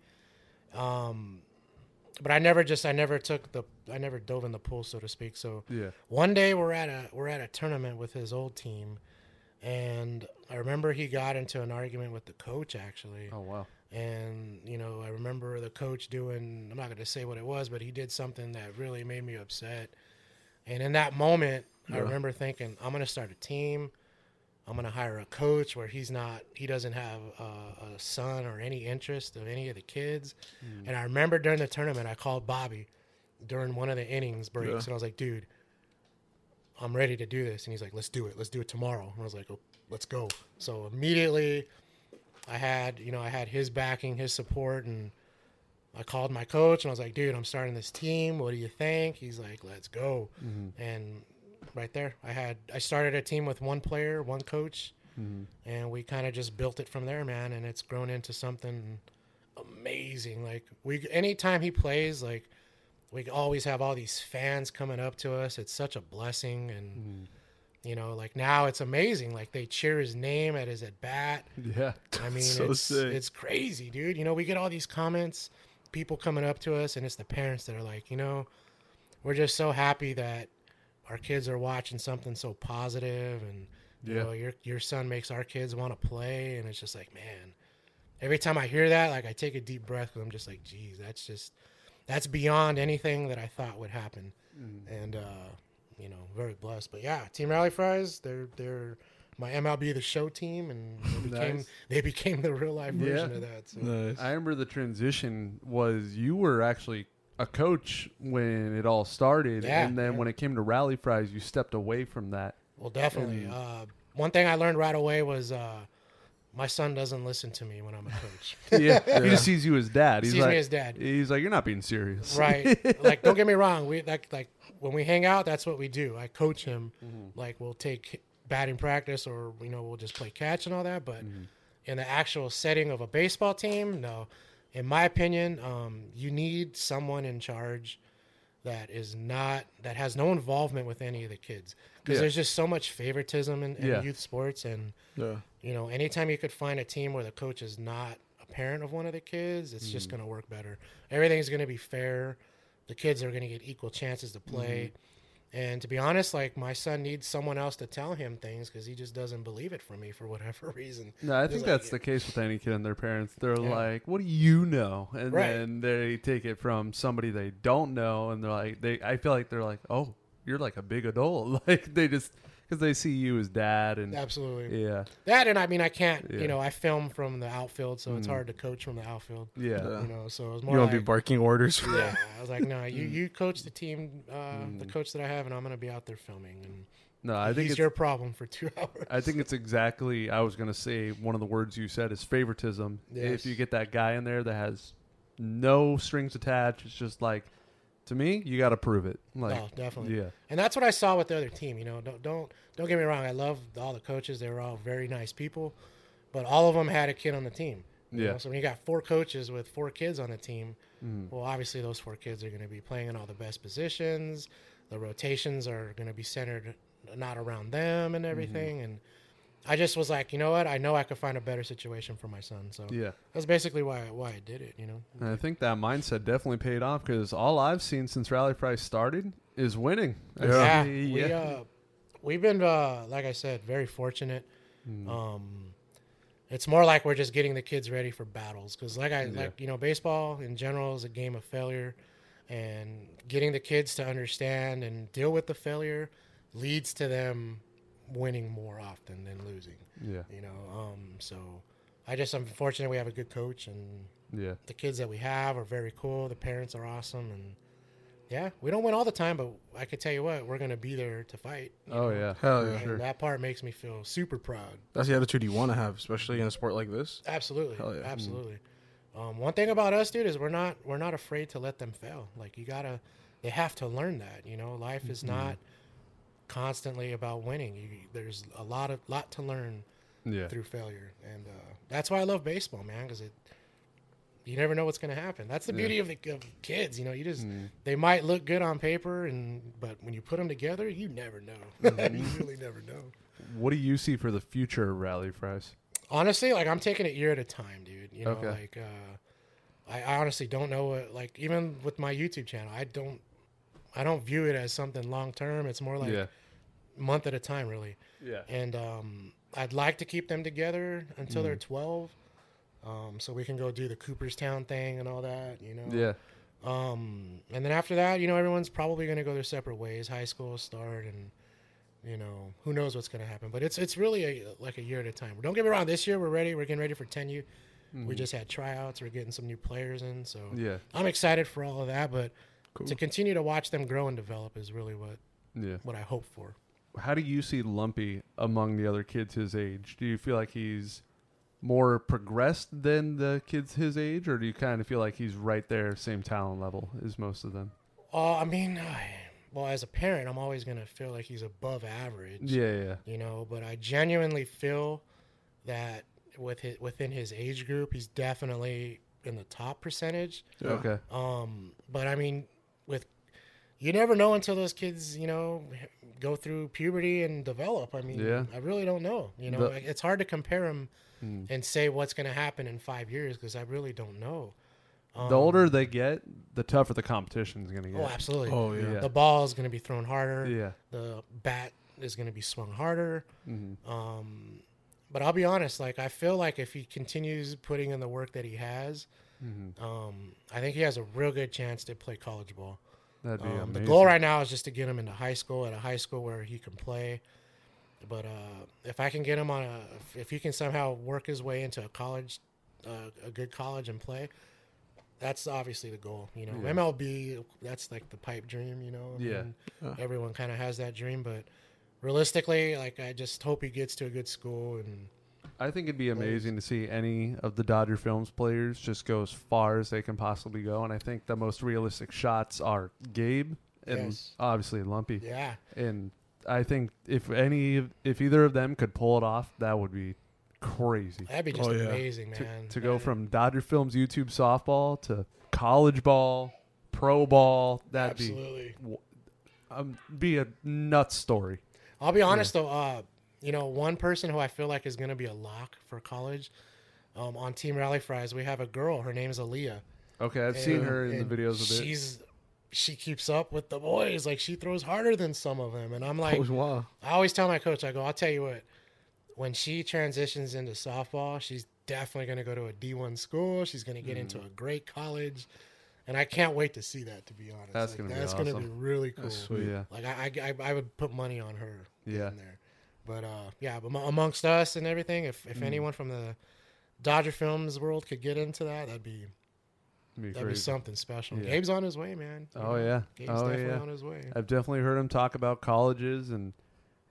um, but I never just I never took the I never dove in the pool so to speak. So Yeah. one day we're at a we're at a tournament with his old team, and I remember he got into an argument with the coach actually. Oh wow. And you know, I remember the coach doing. I'm not going to say what it was, but he did something that really made me upset. And in that moment, I remember thinking, I'm going to start a team. I'm going to hire a coach where he's not. He doesn't have a, a son or any interest of any of the kids. Hmm. And I remember during the tournament, I called Bobby during one of the innings breaks, Yeah. and I was like, dude. I'm ready to do this. And he's like, let's do it. Let's do it tomorrow. And I was like, oh, let's go. So immediately I had, you know, I had his backing, his support, and I called my coach and I was like, dude, I'm starting this team. What do you think? He's like, let's go. Mm-hmm. And right there, I had, I started a team with one player, one coach, mm-hmm. and we kind of just built it from there, man. And it's grown into something amazing. Like we, anytime he plays, like we always have all these fans coming up to us. It's such a blessing. And, mm-hmm. You know, like now it's amazing. Like they cheer his name at his at bat. Yeah. I mean, So it's, sick. it's crazy, dude. You know, we get all these comments, people coming up to us, and it's the parents that are like, you know, we're just so happy that our kids are watching something so positive, and you know, your your son makes our kids want to play, and it's just like, man. Every time I hear that, like I take a deep breath, and I'm just like, geez, that's just that's beyond anything that I thought would happen, and uh, you know, very blessed. But yeah, Team Rally Fries, they're they're my MLB the Show team, and they became Nice. they became the real life version Yeah. of that. So. Nice. I remember the transition was you were actually a coach when it all started, Yeah, and then yeah. when it came to Rally Fries, you stepped away from that. Well, definitely. And- Uh, one thing I learned right away was uh, my son doesn't listen to me when I'm a coach. Yeah, he just sees you as dad. He's Sees like, me as dad. He's like, you're not being serious, right? like, don't get me wrong. We like like when we hang out, that's what we do. I coach him. Mm-hmm. Like, we'll take batting practice or you know we'll just play catch and all that. But Mm-hmm. in the actual setting of a baseball team, no. In my opinion, um, you need someone in charge that is not that has no involvement with any of the kids because Yeah. there's just so much favoritism in, in Yeah. youth sports and Yeah. you know anytime you could find a team where the coach is not a parent of one of the kids it's just going to work better everything's going to be fair the kids are going to get equal chances to play mm-hmm. and to be honest like my son needs someone else to tell him things because he just doesn't believe it from me for whatever reason No, I Just think like that's it. the case with any kid and their parents. They're Yeah. like, "What do you know?" And Right. then they take it from somebody they don't know, and they're like, "They." I feel like they're like, "Oh, you're like a big adult." Like they just because they see you as dad, and absolutely yeah, that and i mean i can't Yeah. you know i film from the outfield so it's Mhm. hard to coach from the outfield yeah, Yeah. you know so it was You more won't like be barking orders. yeah i was like no you you coach the team uh, the coach that i have and i'm going to be out there filming and No, I think he's it's your problem for two hours I think it's exactly. I was gonna say one of the words you said is favoritism. Yes. If you get that guy in there that has no strings attached, it's just like, to me, you got to prove it. Like, oh, definitely. yeah, And that's what I saw with the other team. You know, don't don't don't get me wrong. I love all the coaches. They were all very nice people, but all of them had a kid on the team. Yeah. know? So when you got four coaches with four kids on the team, Mhm. well, obviously those four kids are going to be playing in all the best positions. The rotations are going to be centered not around them and everything. And I just was like, you know what? I know I could find a better situation for my son. So yeah. that's basically why why I did it. You know. And I think that mindset definitely paid off because all I've seen since Rally Fries started is winning. I Yeah, see- we uh, we've been uh, like I said, very fortunate. Mm. Um, it's more like we're just getting the kids ready for battles because, like I Yeah. like you know, baseball in general is a game of failure, and getting the kids to understand and deal with the failure leads to them winning more often than losing. yeah, You know, um, so I just I'm fortunate we have a good coach and yeah. the kids that we have are very cool. The parents are awesome, and yeah, we don't win all the time, but I can tell you what, we're gonna be there to fight. Oh know? yeah, Hell yeah. sure. That part makes me feel super proud. That's the attitude you want to have, especially in a sport like this. Absolutely, Hell yeah. absolutely. Um, one thing about us, dude, is we're not we're not afraid to let them fail. Like you gotta, they have to learn that. You know, life is not constantly about winning. You, there's a lot of lot to learn Yeah, through failure, and uh, that's why I love baseball, man. Because it, you never know what's going to happen. That's the Yeah. beauty of the of kids. You know, you just Mm. they might look good on paper, and but when you put them together, you never know. Mm-hmm. you really never know. What do you see for the future of Rally Fries? Honestly, like I'm taking it year at a time, dude. You know, Okay. like uh, I, I honestly don't know what. Like even with my YouTube channel, I don't. I don't view it as something long term. It's more like yeah, month at a time, really. yeah, and um, I'd like to keep them together until Mm. they're 12, um, so we can go do the Cooperstown thing and all that, you know. yeah. Um, and then after that, you know, everyone's probably going to go their separate ways. High school start, and you know, who knows what's going to happen. But it's it's really a, like a year at a time. Don't get me wrong. This year we're ready. We're getting ready for 10U. We just had tryouts. We're getting some new players in, so Mm-hmm. Yeah, I'm excited for all of that. But Cool. to continue to watch them grow and develop is really what yeah. what I hope for. How do you see Lumpy among the other kids his age? Do you feel like he's more progressed than the kids his age, or do you kind of feel like he's right there, same talent level as most of them? Uh, I mean, well, as a parent, I'm always gonna feel like he's above average. Yeah, yeah, You know, but I genuinely feel that with his, within his age group, he's definitely in the top percentage. Okay, Um, but I mean, with you never know until those kids, you know, go through puberty and develop. I mean, Yeah. I really don't know. You know, The- it's hard to compare them Hmm. and say what's gonna happen in five years because I really don't know. Um, the older they get, the tougher the competition is gonna get. oh, absolutely. Oh yeah. Yeah. The ball is going to be thrown harder. yeah, The bat is going to be swung harder. hmm Um, but I'll be honest, like I feel like if he continues putting in the work that he has, hmm um, I think he has a real good chance to play college ball. that'd be Um, the goal right now is just to get him into high school at a high school where he can play. But uh, if I can get him on a, if, if he can somehow work his way into a college, uh, a good college and play, that's obviously the goal. You know, Yeah. MLB, that's like the pipe dream. You know, I Yeah. mean, Yeah. everyone kind of has that dream, but realistically, like I just hope he gets to a good school and I think it'd be amazing to see any of the Dodger Films players just go as far as they can possibly go, and I think the most realistic shots are Gabe and Yes. obviously Lumpy. yeah, And I think if any, if either of them could pull it off, that would be crazy. That'd be just Oh, yeah. amazing, To, man. to go from Dodger Films YouTube softball to college ball, pro ball, that'd absolutely. be um, be a nuts story. I'll be honest though, uh, you know, one person who I feel like is going to be a lock for college um, on Team Rally Fries, we have a girl. Her name is Aaliyah. Okay, I've seen her in the videos a bit. She's she keeps up with the boys. Like she throws harder than some of them, and I'm like, Oh, wow. I always tell my coach, I go, I'll tell you what, when she transitions into softball, she's definitely going to go to a D1 school. She's going to get into a great college. And I can't wait to see that, to be honest. That's Like, gonna be that's gonna be really cool. That's sweet. Yeah, Like I, I, I would put money on her. Yeah. In there. But uh, yeah, but amongst us and everything, if Mm. if anyone from the Dodger Films world could get into that, that'd be be that'd be something special. Yeah. Gabe's on his way, man. You Oh know, yeah, Gabe's oh definitely yeah. on his way. I've definitely heard him talk about colleges, and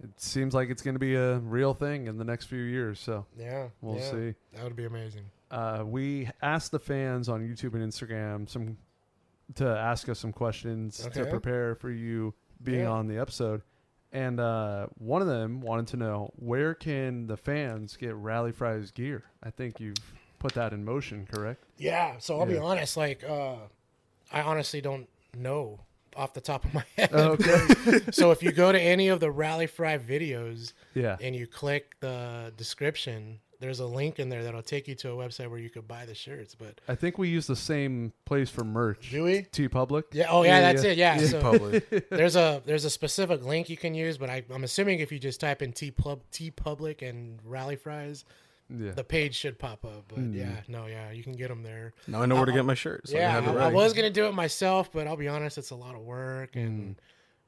it seems like it's going to be a real thing in the next few years. So Yeah, we'll yeah. see. That would be amazing. Uh, we asked the fans on YouTube and Instagram some to ask us some questions to prepare for you being Yeah. on the episode. And uh, one of them wanted to know where can the fans get Rally Fries gear? I think you've put that in motion, correct? Yeah. So I'll be honest. Like, uh, I honestly don't know off the top of my head. Okay. so if you go to any of the Rally Fry videos yeah. and you click the description, there's a link in there that'll take you to a website where you could buy the shirts. But I think we use the same place for merch. do we? TeePublic. Yeah. Oh yeah, Yeah, that's yeah. it. Yeah. Yeah. So Public. there's a there's a specific link you can use, but I, I'm assuming if you just type in T Pub TeePublic and Rally Fries, Yeah. the page should pop up. But Mm. yeah, no, yeah, you can get them there. now I know where to get my shirt. So I yeah, have it I, I was gonna do it myself, but I'll be honest, it's a lot of work, and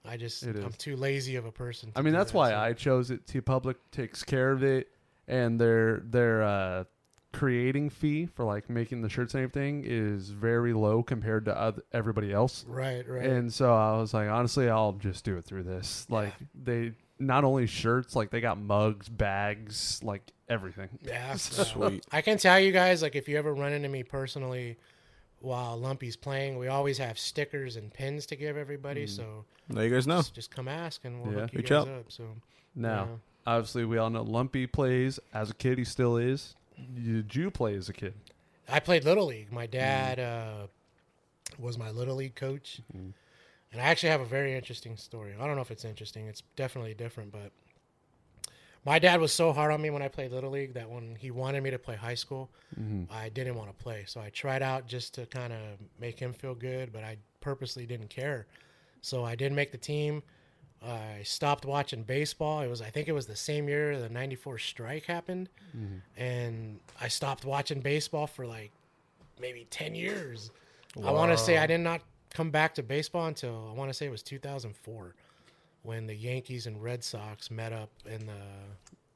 I just Mm. It I'm is. too lazy of a person. To I mean, do that's that, why so- I chose it. TeePublic takes care of it, and their their uh, creating fee for like making the shirts and everything is very low compared to other, everybody else. Right, right. And so I was like, honestly, I'll just do it through this. Like they not only shirts, like they got mugs, bags, like everything. yeah, Sweet. I can tell you guys, like, if you ever run into me personally while Lumpy's playing, we always have stickers and pins to give everybody. So Now you guys know. just, just come ask, and we'll Yeah. hook you Reach guys out. up. So Now, yeah. Obviously, we all know Lumpy plays as a kid. He still is. Did you play as a kid? I played little league. My dad uh, was my little league coach, Mhm. and I actually have a very interesting story. I don't know if it's interesting. It's definitely different, but my dad was so hard on me when I played little league that when he wanted me to play high school, Mm-hmm. I didn't want to play. So I tried out just to kind of make him feel good, but I purposely didn't care. So I didn't make the team. I stopped watching baseball. It was I think it was the same year the 94 strike happened Mm-hmm. and I stopped watching baseball for like maybe 10 years. I want to say I did not come back to baseball until I want to say it was 2004 when the Yankees and Red Sox met up in the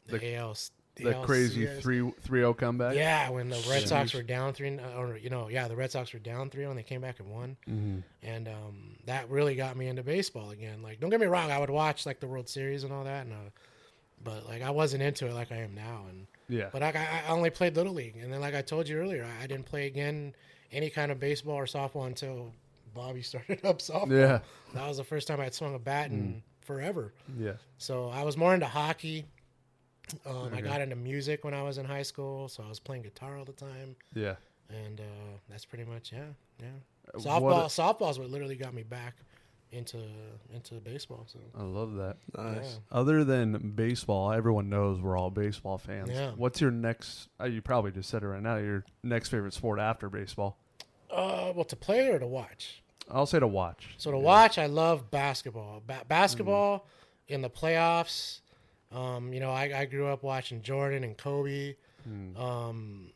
the, The- AL The crazy ALCS. three three zero comeback. Yeah, when the Red Sox were down three, or you know, yeah, the Red Sox were down three, and they came back and won, Mm-hmm. and um, that really got me into baseball again. Like, don't get me wrong, I would watch like the World Series and all that, and uh, but like I wasn't into it like I am now, and Yeah. but like I, I only played little league, and then like I told you earlier, I, I didn't play again any kind of baseball or softball until Bobby started up softball. Yeah. that was the first time I'd swung a bat in forever. Yeah. So I was more into hockey. Um, I got into music when I was in high school, so I was playing guitar all the time, Yeah. and uh, that's pretty much yeah, yeah. Uh, Softball, what- softball's what literally got me back into into baseball. So I love that. Nice. yeah. Other than baseball, everyone knows we're all baseball fans. Yeah. What's your next? Uh, you probably just said it right now. Your next favorite sport after baseball? Uh, well, to play or to watch. I'll say to watch. So to watch, I love basketball. Ba- basketball in the playoffs. Um, you know, I, I grew up watching Jordan and Kobe. Mm. Um,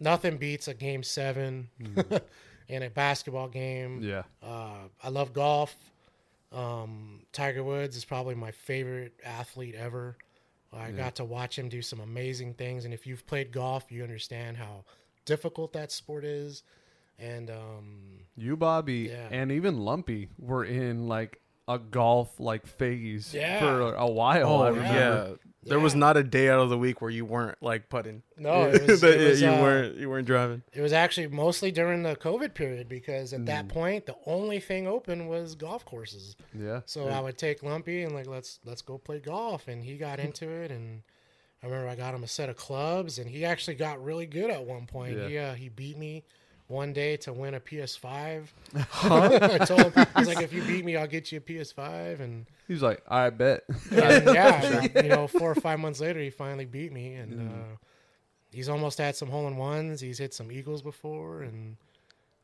nothing beats a game seven in a basketball game. Yeah. Uh, I love golf. Um, Tiger Woods is probably my favorite athlete ever. I Yeah. got to watch him do some amazing things, and if you've played golf, you understand how difficult that sport is. And um, You, Bobby, Yeah. and even Lumpy were in like a golf like phase Yeah. for a while. Oh I yeah. remember. There was Yeah. not a day out of the week where you weren't like putting. No, it was- That- it was, you uh, weren't. You weren't driving. It was actually mostly during the COVID period because at Mm. that point the only thing open was golf courses. Yeah. So I would take Lumpy and like let's let's go play golf, and he got into it, and I remember I got him a set of clubs, and he actually got really good at one point. Yeah. He uh, he beat me one day to win a PS5. I told him I was like, if you beat me, I'll get you a PS5, and, He's like, I bet. and yeah, you know, four or five months later, he finally beat me, and Mm. uh, he's almost had some hole in ones. He's hit some eagles before, and.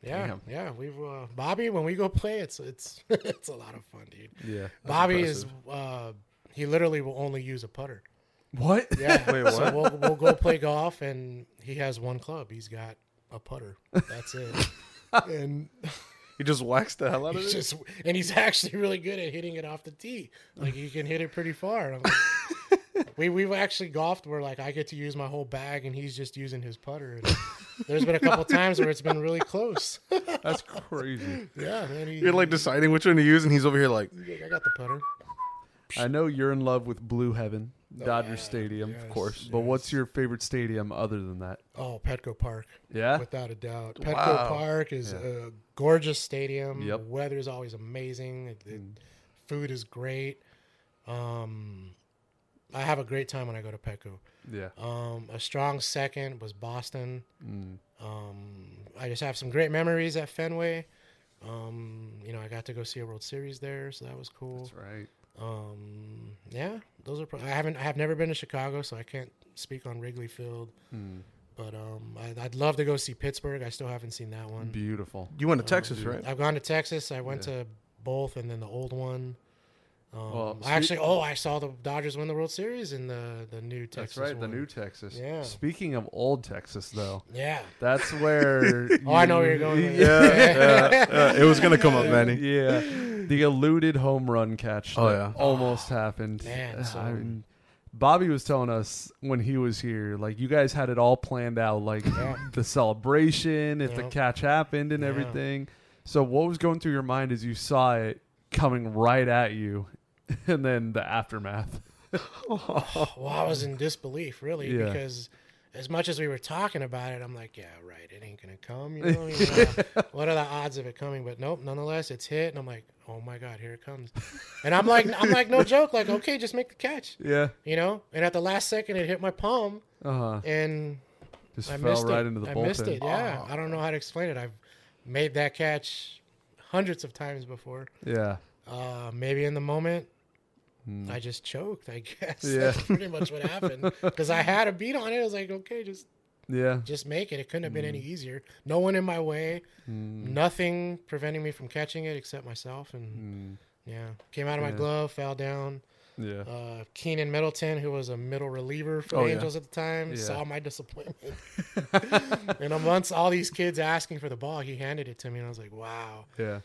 Yeah, Damn. yeah, we've uh, Bobby. When we go play, it's it's it's a lot of fun, dude. yeah. Bobby is uh, he literally will only use a putter. What? Yeah. Wait, So we'll, we'll go play golf, and he has one club. He's got a putter. That's it. and he just waxed the hell out of it. just and he's actually really good at hitting it off the tee. Like he can hit it pretty far. I'm like- we we've actually golfed where like I get to use my whole bag, and he's just using his putter. And there's been a couple times where it's been really close. That's crazy. yeah, man. He, You're like deciding which one to use, and he's over here like, I got the putter. I know you're in love with Blue Heaven, Dodger yeah, Stadium, yes, of course. But what's your favorite stadium other than that? Oh, Petco Park. Yeah. without a doubt. Petco Wow. Park is Yeah. a gorgeous stadium. Yep. The weather is always amazing. It, it- Food is great. Um, I have a great time when I go to Petco. Yeah. Um, a strong second was Boston. Mm. Um, I just have some great memories at Fenway. Um, you know, I got to go see a World Series there, so that was cool. That's right. Um, yeah, those are. Pro- I haven't. I have never been to Chicago, so I can't speak on Wrigley Field. Mm. But um, I, I'd love to go see Pittsburgh. I still haven't seen that one. Beautiful. you went to Oh, Texas, dude. right? I've gone to Texas. I went to both, and then the old one. Um, Well, I actually, oh, I saw the Dodgers win the World Series in the the new Texas. That's right. The new Texas. Yeah. Speaking of old Texas, though, Yeah. that's where. Oh, I know where you're going with Yeah. it. yeah, yeah, it was gonna come up, Manny. Yeah, the eluded home run catch. Oh, that yeah. almost oh, happened. Man, so- I mean, Bobby was telling us when he was here, like you guys had it all planned out, like Yeah. the celebration, if the Yeah. catch happened, and Yeah. everything. So, what was going through your mind as you saw it coming right at you, and then the aftermath? Well, I was in disbelief, really, Yeah. because as much as we were talking about it, I'm like, yeah, right, it ain't gonna come. You know, you know, what are the odds of it coming? But nope, nonetheless, it's hit, and I'm like, oh my god, here it comes. And I'm like, I'm like, no joke, like, okay, just make the catch, Yeah. you know. And at the last second, it hit my palm, Uh huh. and Just I fell right it. into the I bullpen. missed it. Yeah, I don't know how to explain it. I've made that catch hundreds of times before. Yeah. Uh, maybe in the moment. I just choked. I guess Yeah. that's pretty much what happened. Because I had a beat on it. I was like, okay, just Yeah. just make it. It couldn't have been any easier. No one in my way. Mm. Nothing preventing me from catching it except myself. And Mm. yeah, came out of my glove, fell down. Yeah. Uh, Keynan Middleton, who was a middle reliever for Oh, the yeah. Angels at the time, Yeah. saw my disappointment. and amongst all these kids asking for the ball, he handed it to me, and I was like, "Wow!" Yeah.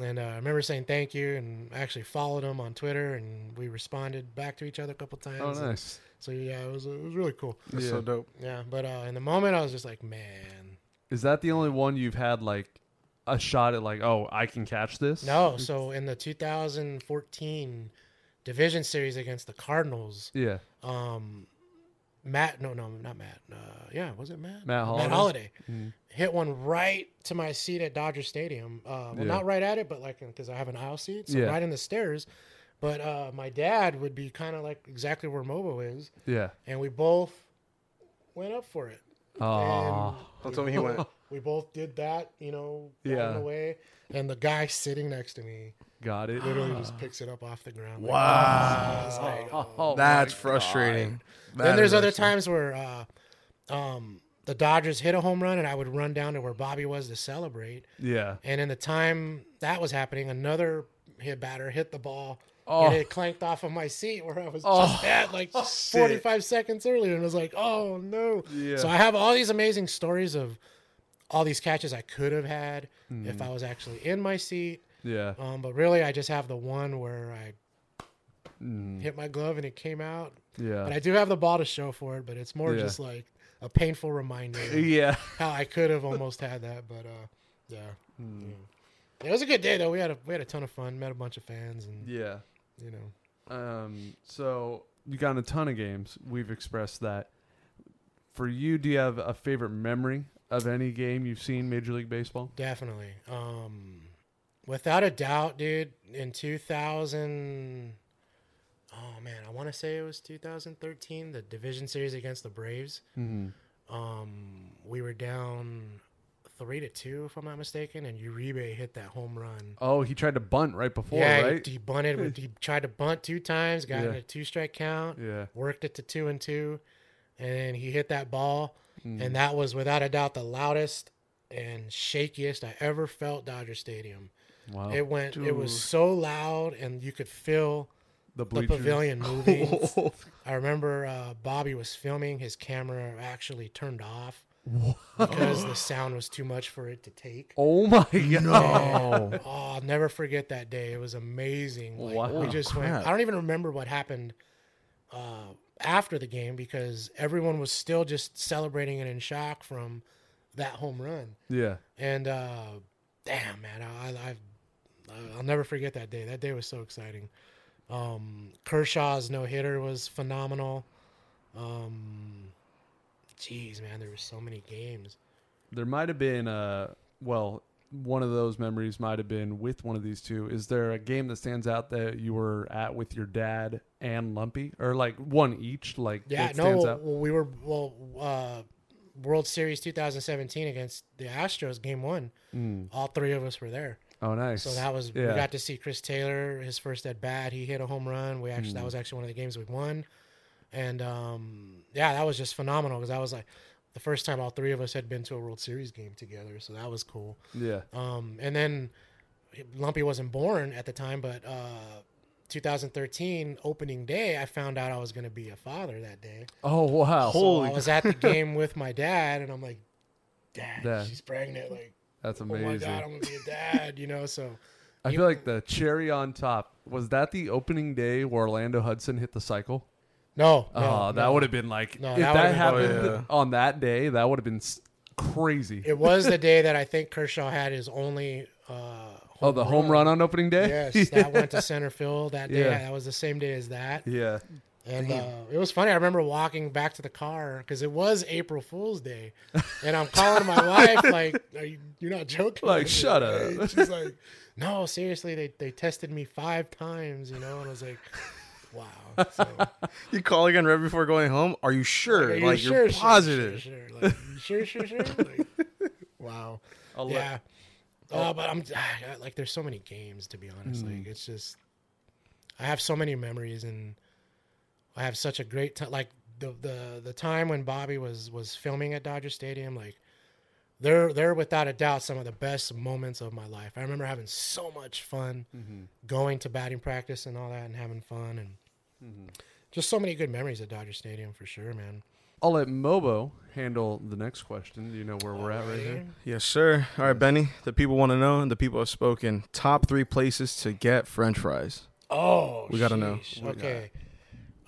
And uh, I remember saying thank you, and I actually followed him on Twitter, and we responded back to each other a couple times. Oh, nice. So yeah, it was it was really cool. That's Yeah. so dope. Yeah, but uh, in the moment, I was just like, "Man, Is that the only one you've had like a shot at like, oh, I can catch this? no." So in the 2014 division series against the Cardinals, Yeah. um, Matt, no, no, not Matt. Uh, yeah, was it Matt? Matt Holliday? Matt Holliday Mhm. hit one right to my seat at Dodger Stadium. Uh, well, Yeah. not right at it, but like because I have an aisle seat, so Yeah. right in the stairs. But uh, my dad would be kind of like exactly where Mobo is, Yeah. and we both went up for it. Oh. Don't tell me he went. We both did that, you know, Yeah. in the way, and the guy sitting next to me Got it. literally just picks it up off the ground. like, Wow. it's like, oh. Oh, That's my then there's other times where uh, um, the Dodgers hit a home run, and I would run down to where Bobby was to celebrate. Yeah. And in the time that was happening, another hit batter hit the ball. Oh. And it clanked off of my seat where I was Oh. just at like 45 seconds earlier. And I was like, oh no. Yeah. So I have all these amazing stories of all these catches I could have had Hmm. if I was actually in my seat. Yeah. Um, but really, I just have the one where I Mm. hit my glove and it came out. Yeah. But I do have the ball to show for it, but it's more Yeah. just like a painful reminder yeah. how I could have almost had that. But uh, yeah. Mm. It was a good day though. We had a we had a ton of fun. Met a bunch of fans, and Yeah. you know, Um. So you got in a ton of games. We've expressed that. For you, do you have a favorite memory of any game you've seen Major League Baseball? Definitely. Um, without a doubt, dude. In 2000, oh man, I want to say it was 2013, the division series against the Braves. Mm-hmm. Um, we were down three to two, if I'm not mistaken, and Uribe hit that home run. Oh, he tried to bunt right before, yeah, right? he, he bunted. With, he tried to bunt two times, got Yeah. in a two strike count, yeah. worked it to two and two, and he hit that ball, Mm. and that was without a doubt the loudest and shakiest I ever felt Dodger Stadium. Wow. It went. It was so loud, and you could feel the the pavilion moving. I remember uh, Bobby was filming. His camera actually turned off because the sound was too much for it to take. Oh my god. And, oh, I'll never forget that day. It was amazing. Like, Wow. We just went. I don't even remember what happened uh, after the game because everyone was still just celebrating and in shock from that home run. Yeah. And uh, damn, man, I, I, I'll never forget that day. That day was so exciting. Um, Kershaw's no hitter was phenomenal. Um, jeez, man, there were so many games. There might have been uh well, one of those memories might have been with one of these two. Is there a game that stands out that you were at with your dad and Lumpy, or like one each? Like Yeah, that no, stands out. well, we were well, uh, World Series 2017 against the Astros, Game One. Mm. All three of us were there, Oh, nice. so that was yeah. we got to see Chris Taylor his first at bat. He hit a home run. We actually Mm. that was actually one of the games we won, and um, yeah, that was just phenomenal because that was like the first time all three of us had been to a World Series game together. So that was cool. yeah. Um, and then Lumpy wasn't born at the time, but uh, 2013 opening day, I found out I was going to be a father that day. Oh wow. So Holy I was at the game with my dad, and I'm like, Dad, Dad. she's pregnant. Like, That's amazing. oh my god, I'm gonna be a dad. You know, so I feel like the cherry on top was that the opening day where Orlando Hudson hit the cycle. no, no, oh, that no. would have been like No, if that that, been- happened yeah. on that day, that would have been crazy. It was the day that I think Kershaw had his only. Uh, oh, the home run on opening day. Yes, that went to center field that day. Yeah. That was the same day as that. yeah. And uh, it was funny. I remember walking back to the car because it was April Fool's Day, and I'm calling my wife like, "Are you? You're not joking? Like, shut up. She's like, "No, seriously. They they tested me five times, you know." And I was like, "Wow." So, You call again right before going home? Are you sure? are you like sure, you're sure, positive. Sure, sure. Like, sure, sure, sure. Like, wow. I'll Yeah. Oh, but I'm like, there's so many games to be honest. Hmm. Like, it's just, I have so many memories, and I have such a great time. Like the the the time when Bobby was was filming at Dodger Stadium, like they're they're without a doubt some of the best moments of my life. I remember having so much fun Mm-hmm. going to batting practice and all that, and having fun, and Mm-hmm. just so many good memories at Dodger Stadium for sure, man. I'll let Mobo handle the next question. Do you know where we're at right here? Alrighty. Yes, sir. All right, Benny. The people want to know, and the people have spoken. Top three places to get French fries. Oh, We gotta know. sheesh. We Okay.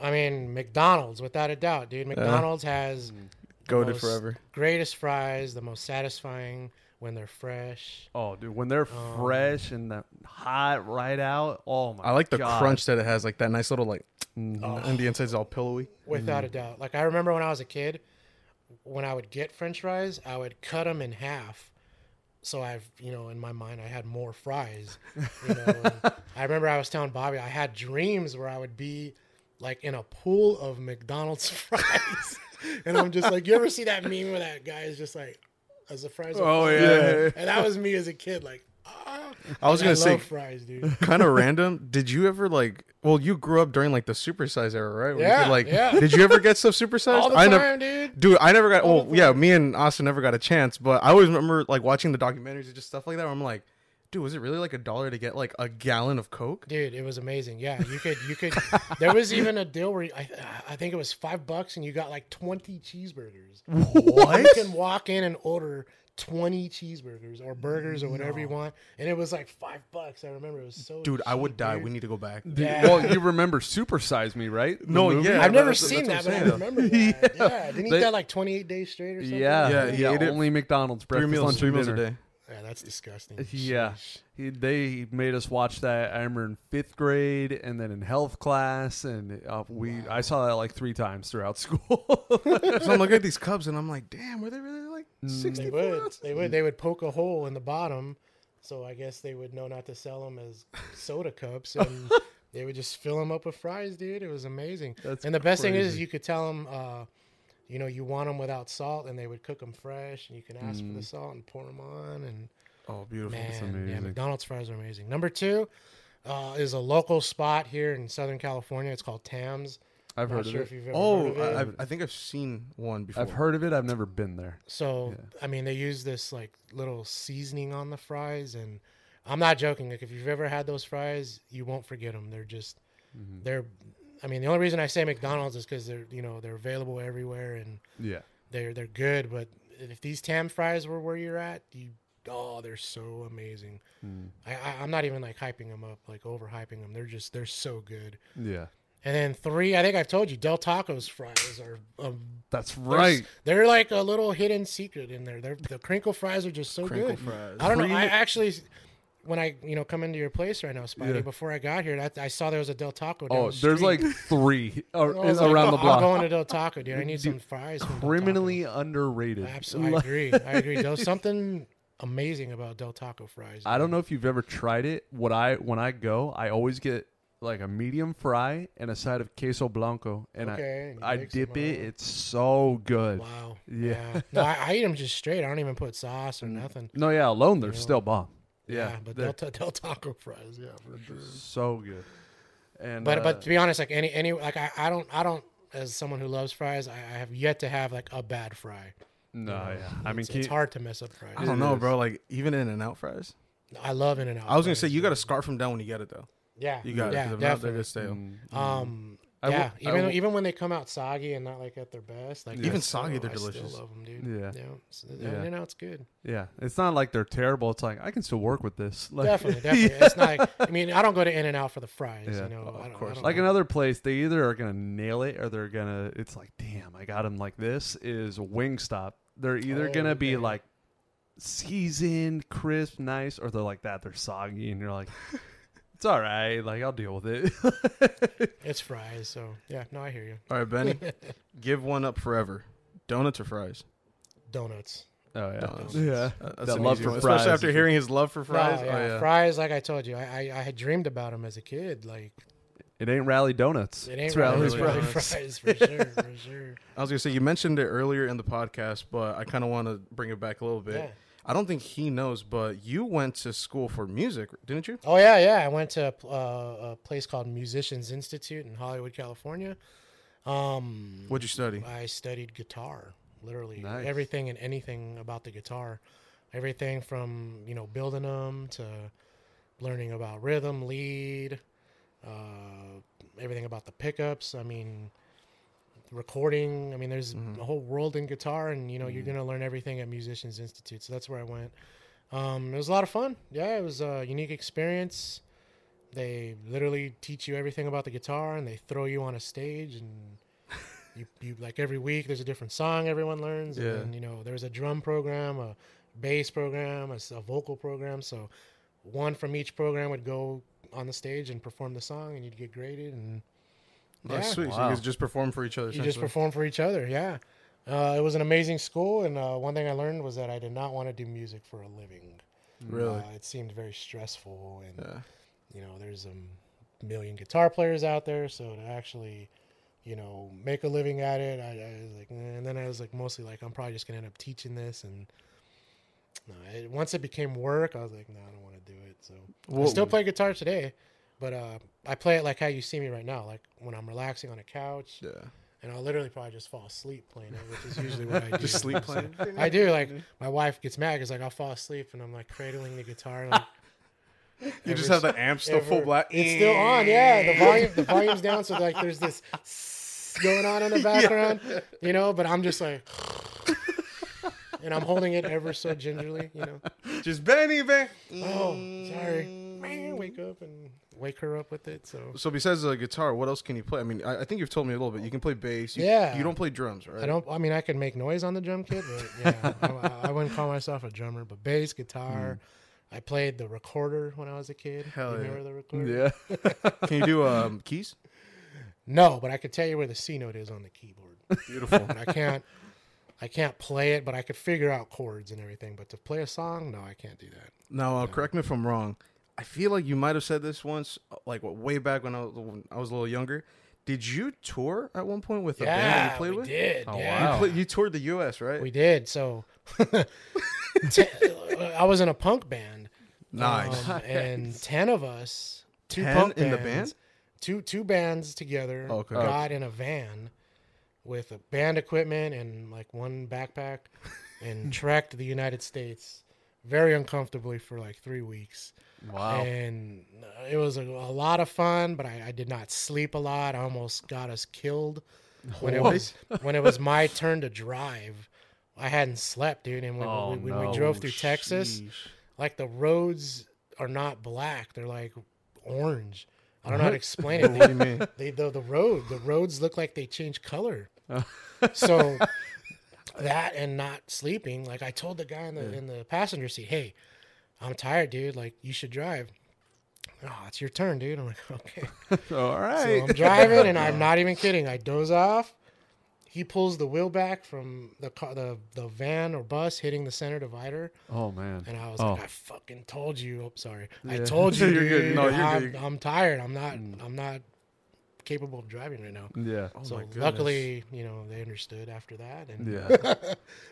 I mean, McDonald's, without a doubt, dude. McDonald's has mm. Goaded most forever. greatest fries, the most satisfying when they're fresh. Oh, dude, when they're Um, fresh and that hot right out. Oh my! I like the God. crunch that it has, like that nice little like, and the inside's all pillowy. Without mm-hmm. a doubt. Like, I remember when I was a kid, when I would get french fries, I would cut them in half. So I've, you know, in my mind, I had more fries. You know, and I remember I was telling Bobby, I had dreams where I would be like in a pool of McDonald's fries. and I'm just like, you ever see that meme where that guy is just like, as the fries Oh, falling? yeah. And that was me as a kid, like, ah. I was gonna say, fries, dude. kind of random. Did you ever like? Well, you grew up during like the supersize era, right? Where you Yeah, could, like, yeah. did you ever get stuff supersized? All the I time, never. dude. Dude, I never got. All Well, yeah, me and Austin never got a chance, but I always remember like watching the documentaries and just stuff like that. Where I'm like, dude, was it really like a dollar to get like a gallon of Coke? Dude, it was amazing. Yeah, you could, you could. there was even a deal where I, I think it was five bucks, and you got like twenty cheeseburgers. What? You can walk in and order twenty cheeseburgers or burgers or whatever you want, and it was like five bucks. I remember it was so. Dude, I would die. dude. We need to go back. Yeah. Well, you remember Super Size Me, right? The No, movie? yeah, I've never that's- seen that's that, what but I'm I remember that. Yeah, didn't he They- eat that like twenty eight days straight or something? Yeah, Yeah, yeah, he ate it Only McDonald's Three meals, lunch, three and meals a day. Yeah, that's disgusting. Yeah. He, they made us watch that. I remember in fifth grade, and then in health class, and uh, we I saw that like three times throughout school. so I'm looking at these cups and I'm like, damn, were they really like sixty? 64 They would. ounces? They would. They would poke a hole in the bottom, so I guess they would know not to sell them as soda cups, and they would just fill them up with fries, dude. It was amazing. That's and the best thing is, you could tell them, uh, you know, you want them without salt, and they would cook them fresh, and you can ask for the salt and pour them on, and Oh, beautiful. man, yeah, amazing. McDonald's fries are amazing. Number two uh, is a local spot here in Southern California. It's called Tams. I've Not heard sure of if it. you've ever Oh, heard of it. I, I've- I think I've seen one before. I've heard of it. I've never been there. So Yeah. I mean, they use this like little seasoning on the fries, and I'm not joking. Like if you've ever had those fries, you won't forget them. They're just Mm-hmm. they're. I mean, the only reason I say McDonald's is because they're you know they're available everywhere and Yeah. they're they're good. But if these Tam fries were where you're at, you oh they're so amazing. Mm. I, I I'm not even like hyping them up, like overhyping them. They're just they're so good. Yeah. And then three, I think I've told you, Del Taco's fries are um, That's right. They're like a little hidden secret in there. They're, the crinkle fries are just so Crinkle good. fries. I don't know. I actually, when I you know come into your place right now, Spidey, Yeah. before I got here, that, I saw there was a Del Taco. Down Oh, the there's like three uh, oh, or, like, around the I'm block. going to Del Taco, dude. I need some fries. From Del Taco. Criminally underrated. Absolutely, I agree. I agree. There's something amazing about Del Taco fries. I don't know if you've ever tried it. What I when I go, I always get like a medium fry and a side of queso blanco, and Okay, I I dip it. It's so good. Wow. Yeah. Yeah. No, I, I eat them just straight. I don't even put sauce or nothing. No, yeah, alone they're You know? still bomb. Yeah, Yeah, but they're Del, Ta- Del Taco fries, yeah, for sure. so good. And But uh, but to be honest, like any any like I, I don't I don't as someone who loves fries, I, I have yet to have like a bad fry. no, You know, yeah. I mean, it's, it's you- hard to mess up fries. I don't know, bro. Like even In and Out fries. I love In and Out. I was gonna say you got to scarf them down when you get it though. Yeah, You got yeah, it. 'cause if not, they're definitely. just stale. Mm, Um, Will- yeah, I even will- even when they come out soggy and not like at their best, like Even still- soggy, they're I delicious. love them, dude. Yeah. yeah, so, Yeah. In and Out's good. yeah, it's not like they're terrible. It's like I can still work with this. Like, Definitely, definitely. It's not. Like, I mean, I don't go to In and Out for the fries. Yeah. You know, Oh, I of don't, course. Like know. another place, they either are gonna nail it or they're gonna. It's like, damn, I got them like this. Is Wingstop? They're either Oh, gonna be like seasoned, crisp, nice, or they're like that. They're soggy, and you're like, it's all right. Like I'll deal with it. It's fries, so yeah. No, I hear you. All right, Benny, give one up forever. Donuts or fries? Donuts. oh yeah, Donuts. yeah. That's That love easy for one, fries especially after hearing his love for fries. No, oh, yeah, Oh yeah. fries. Like I told you, I, I I had dreamed about them as a kid. Like It ain't Rally Donuts. it ain't it's really, Rally's really Fries. fries for sure, for sure. I was gonna say you mentioned it earlier in the podcast, but I kind of want to bring it back a little bit. Yeah. I don't think he knows, but you went to school for music, didn't you? Oh yeah, yeah. I went to a, uh, a place called Musicians Institute in Hollywood, California. Um, What'd you study? I studied guitar, literally Nice. everything and anything about the guitar, everything from you know building them to learning about rhythm, lead, uh, everything about the pickups. I mean, recording. I mean, there's a whole world in guitar, and you know you're gonna learn everything at Musicians Institute. So that's where I went. Um, it was a lot of fun. Yeah, it was a unique experience. They literally teach you everything about the guitar, and they throw you on a stage, and you, you like every week there's a different song everyone learns. Yeah. And then, you know, there's a drum program, a bass program, a vocal program. So one from each program would go on the stage and perform the song, and you'd get graded, and That's yeah, sweet. So you guys just perform for each other. you just essentially. perform for each other. Yeah. Uh, it was an amazing school, and uh, one thing I learned was that I did not want to do music for a living. Really? Uh, it seemed very stressful, and Yeah. you know, there's a million guitar players out there, so to actually, you know, make a living at it, I, I was like, eh, and then I was like, mostly like, I'm probably just gonna end up teaching this, and no, it, once it became work, I was like, no, I don't want to do it. So I still play guitar today, but uh, I play it like how you see me right now, like when I'm relaxing on a couch, Yeah. and I'll literally probably just fall asleep playing it, which is usually what I do. Just sleep playing. I do like my wife gets mad because like I'll fall asleep and I'm like cradling the guitar. Like, You just have the amp still full black. It's still on, yeah. The volume, the volume's down, so like there's this going on in the background, you know. But I'm just like, and I'm holding it ever so gingerly, you know. Just Benny, Benny. Oh, sorry. "Wah," wake up and wake her up with it. So So besides the guitar, what else can you play? I mean, I, I think you've told me a little bit. You can play bass. You, Yeah. You don't play drums, right? I don't. I mean, I can make noise on the drum kit, but yeah, I, I wouldn't call myself a drummer. But bass, guitar. I played the recorder when I was a kid. Hell you yeah. remember the recorder? Yeah. Can you do um, keys? No, but I could tell you where the C note is on the keyboard. Beautiful. I can't. I can't play it, but I could figure out chords and everything. But to play a song, no, I can't do that. Now, uh, correct me if I'm wrong. I feel like you might have said this once, uh, like way back when I was when I was a little younger. Did you tour at one point with the band that you played we with? did. Oh, yeah. wow. You, play, you toured the U.S., right? We did. So Ten- I was in a punk band. nice. um, and ten of us, two 10 punk in the band? two two bands together, Okay. got in a van with a band equipment and like one backpack, and trekked the United States very uncomfortably for like three weeks. Wow. And uh, it was a, a lot of fun, but I, I did not sleep a lot. I almost got us killed when it was when it was my turn to drive. I hadn't slept, dude. And when, Oh, we, when no. we drove through Texas, like the roads are not black; they're like orange. I don't know how to explain it. What do you mean? They, the the road, the roads look like they change color. so that and not sleeping, like I told the guy in the in the passenger seat, "Hey, I'm tired, dude. Like you should drive." Oh, it's your turn, dude. I'm like, okay. All right. So. I'm driving, and I'm not even kidding. I doze off. He pulls the wheel back from the car, the the van or bus hitting the center divider, oh man. and I was Oh. like, "I fucking told you." Oh, sorry. I told you, You're good. No, you're I'm, good. I'm tired. I'm not. Mm. I'm not capable of driving right now. Yeah. Oh so my luckily, you know, they understood after that. And Yeah.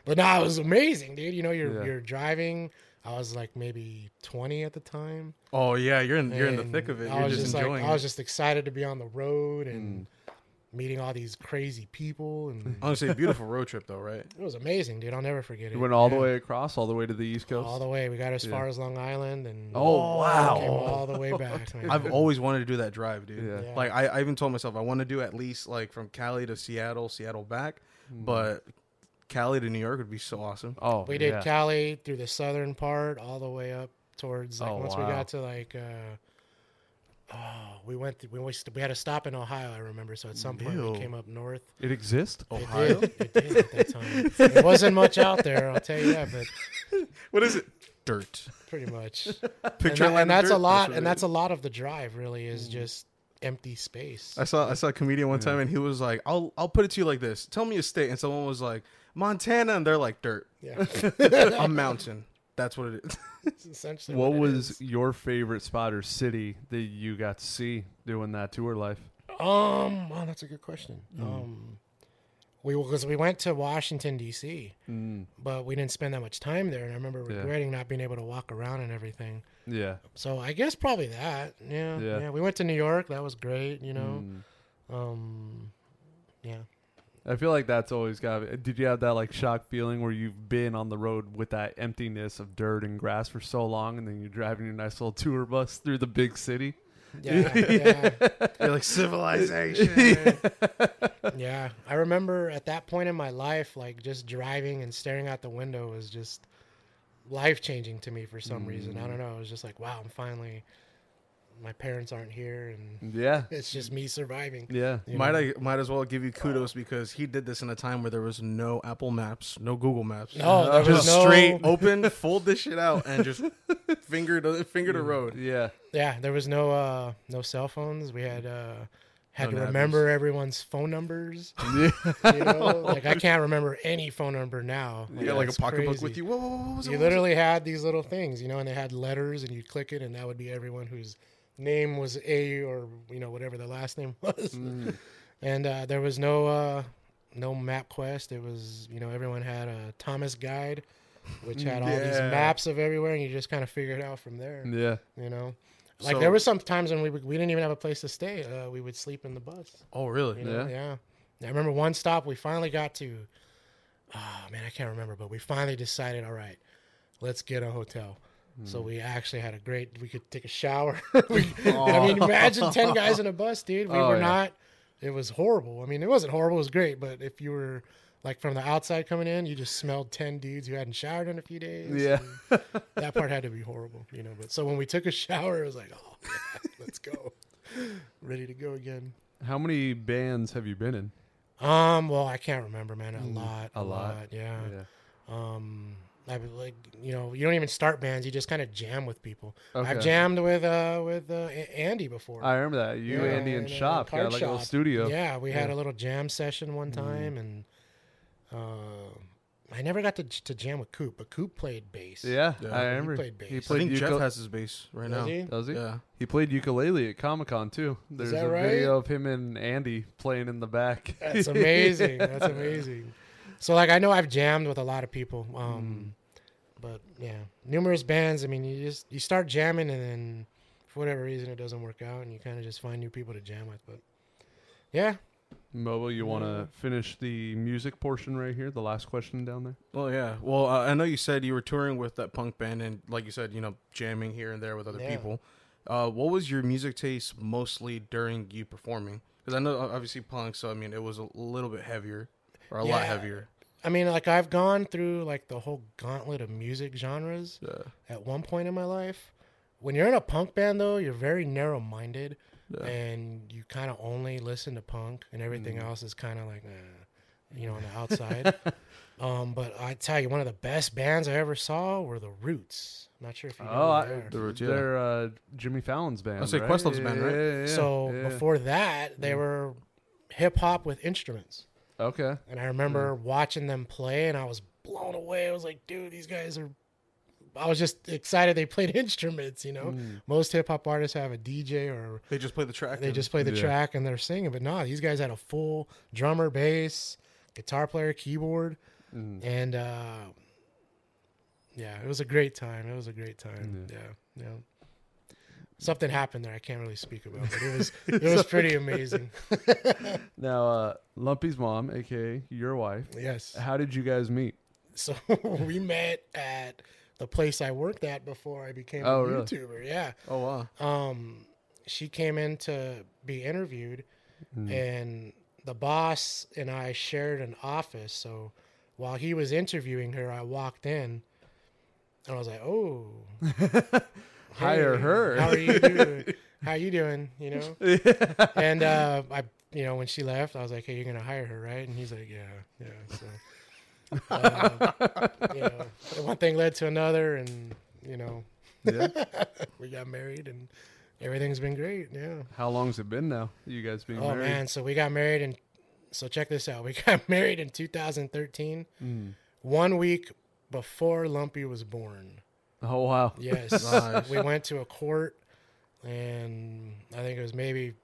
but now it was amazing, dude. You know, you're Yeah. you're driving. I was like maybe 20 at the time. Oh yeah, you're in you're in the thick of it. I You're was just, just like, enjoying I was just excited to be on the road and Mm. meeting all these crazy people, and Honestly, a beautiful road trip though, right? it was amazing, dude. I'll never forget it. You went all the way across, all the way to the East Coast. all the way. We got as Yeah. far as Long Island, and Oh, wow. came all the way back. I've always wanted to do that drive, dude. Yeah. Yeah. Like I, I even told myself I want to do at least like from Cali to Seattle, Seattle back, but Cali to New York would be so awesome. Oh, We did yeah. Cali through the southern part, all the way up towards like Oh, once wow. we got to like uh oh we went to, we we, st- we had a stop in Ohio I remember so at some point Ew. we came up north It exists. Ohio. it did it did at that time It wasn't much out there I'll tell you that but what is it? Dirt. pretty much Picture and, that- and that's a lot what and that's is. a lot of the drive really is just empty space I saw I saw a comedian one time and he was like, "I'll I'll put it to you like this. Tell me a state." And someone was like, "Montana," and they're like, "Dirt." yeah a mountain. That's what it is. that's essentially What what, was is. your favorite spot or city that you got to see doing that tour life? um wow that's a good question Hmm. um we because we went to Washington D.C. Mm, but we didn't spend that much time there and i remember Yeah. regretting not being able to walk around and everything yeah. so i guess probably that yeah Yeah. yeah, we went to new york that was great you know Mm. um yeah I feel like that's always got. Did you have that like shock feeling where you've been on the road with that emptiness of dirt and grass for so long, and then you're driving your nice little tour bus through the big city? yeah yeah You're like civilization. yeah i remember at that point in my life like just driving and staring out the window was just life changing to me for some reason i don't know it was just like wow i'm finally my parents aren't here and Yeah. it's just me surviving Yeah. you might know? I might as well give you kudos because he did this in a time where there was no Apple Maps, no Google Maps. no there was just no straight open, fold this shit out, and just finger the finger the road. Yeah. Yeah, there was no uh no cell phones. We had uh had to nappies. remember everyone's phone numbers. Yeah. You know, like I can't remember any phone number now. You got like a pocketbook crazy. with you. Whoa, whoa, whoa, it? You What was it? literally had these little things, you know, and they had letters, and you'd click it, and that would be everyone whose name was A or you know whatever the last name was. Mm. And uh, there was no uh no MapQuest. It was you know everyone had a Thomas Guide, which had all these maps of everywhere, and you just kind of figured it out from there. Yeah. You know, like So- there were some times when we we didn't even have a place to stay. Uh, we would sleep in the bus. Oh, really? You know? Yeah. yeah. I remember one stop we finally got to. Oh man, I can't remember, but we finally decided. All right, let's get a hotel. So we actually had a great. We could take a shower. we, I mean, imagine ten guys in a bus, dude. We Oh, were yeah. not. It was horrible. I mean, it wasn't horrible. It was great. But if you were like from the outside coming in, you just smelled ten dudes who hadn't showered in a few days. Yeah. that part had to be horrible, you know. But so when we took a shower, it was like, oh, yeah, let's go, ready to go again. How many bands have you been in? Um, well, I can't remember, man. A Mm, lot, a lot. yeah. Yeah. Um, I like you know you don't even start bands; you just kind of jam with people. I've jammed with uh with uh, A- Andy before. I remember that. You, Yeah, Andy, and in a Shop got like a little studio. Yeah, we had a little jam session one Mhm. time, and uh, I never got to to jam with Coop, but Coop played bass. Yeah, Yeah. I He remember. played He bass. I played think Jeff has his bass right Does now. he? Does he? Yeah. He played ukulele at Comic Con too. There's that a right? video of him and Andy playing in the back. That's amazing. That's amazing. So like I know I've jammed with a lot of people. Um but yeah, numerous bands. I mean, you just you start jamming and then for whatever reason it doesn't work out and you kind of just find new people to jam with, but yeah. Mobo, you want to finish the music portion right here? The last question down there. Well, yeah. Well, uh, I know you said you were touring with that punk band, and like you said, you know, jamming here and there with other Yeah. people. Uh, what was your music taste mostly during you performing? Because I know obviously punk, so I mean it was a little bit heavier or a lot heavier. I mean, like I've gone through like the whole gauntlet of music genres Yeah. at one point in my life. When you're in a punk band though, you're very narrow-minded Yeah. and you kind of only listen to punk and everything Mm. else is kind of like eh, you know on the outside um but i tell you one of the best bands i ever saw were the roots not sure if you know Oh, I, who they are. The Roots, yeah. they're uh, Jimmy Fallon's band. I'll say right? Questlove's band, right? Yeah, yeah, yeah, so yeah. before that they were hip-hop with instruments okay, and i remember watching them play and i was blown away i was like dude these guys are i was just excited they played instruments you know Mm. most hip-hop artists have a dj or They just play the track. They and- just play the Yeah. track and they're singing, but no, these guys had a full drummer, bass, guitar player, keyboard, Mm. and uh, yeah, it was a great time. It was a great time. Yeah. Yeah, yeah. Something happened there I can't really speak about, but it was it was pretty amazing. Now, uh, Lumpy's mom, aka your wife, yes. how did you guys meet? So we met at the place I worked at before I became Oh, a really? YouTuber. Yeah. Oh wow. um, she came in to be interviewed, Mm. and the boss and I shared an office. So while he was interviewing her, I walked in, and I was like, "Oh, Hire her. How are you doing? how you doing? You know?" And uh, I, you know, when she left, I was like, "Hey, you're gonna hire her, right?" And he's like, "Yeah, yeah." So. Uh, you know, one thing led to another, and you know, Yeah. we got married, and everything's been great. Yeah. How long's it been now? You guys being Oh married? man, so we got married and so check this out. We got married in 2013, Mm. one week before Lumpy was born. Oh wow. Yes. Nice. we went to a court and I think it was maybe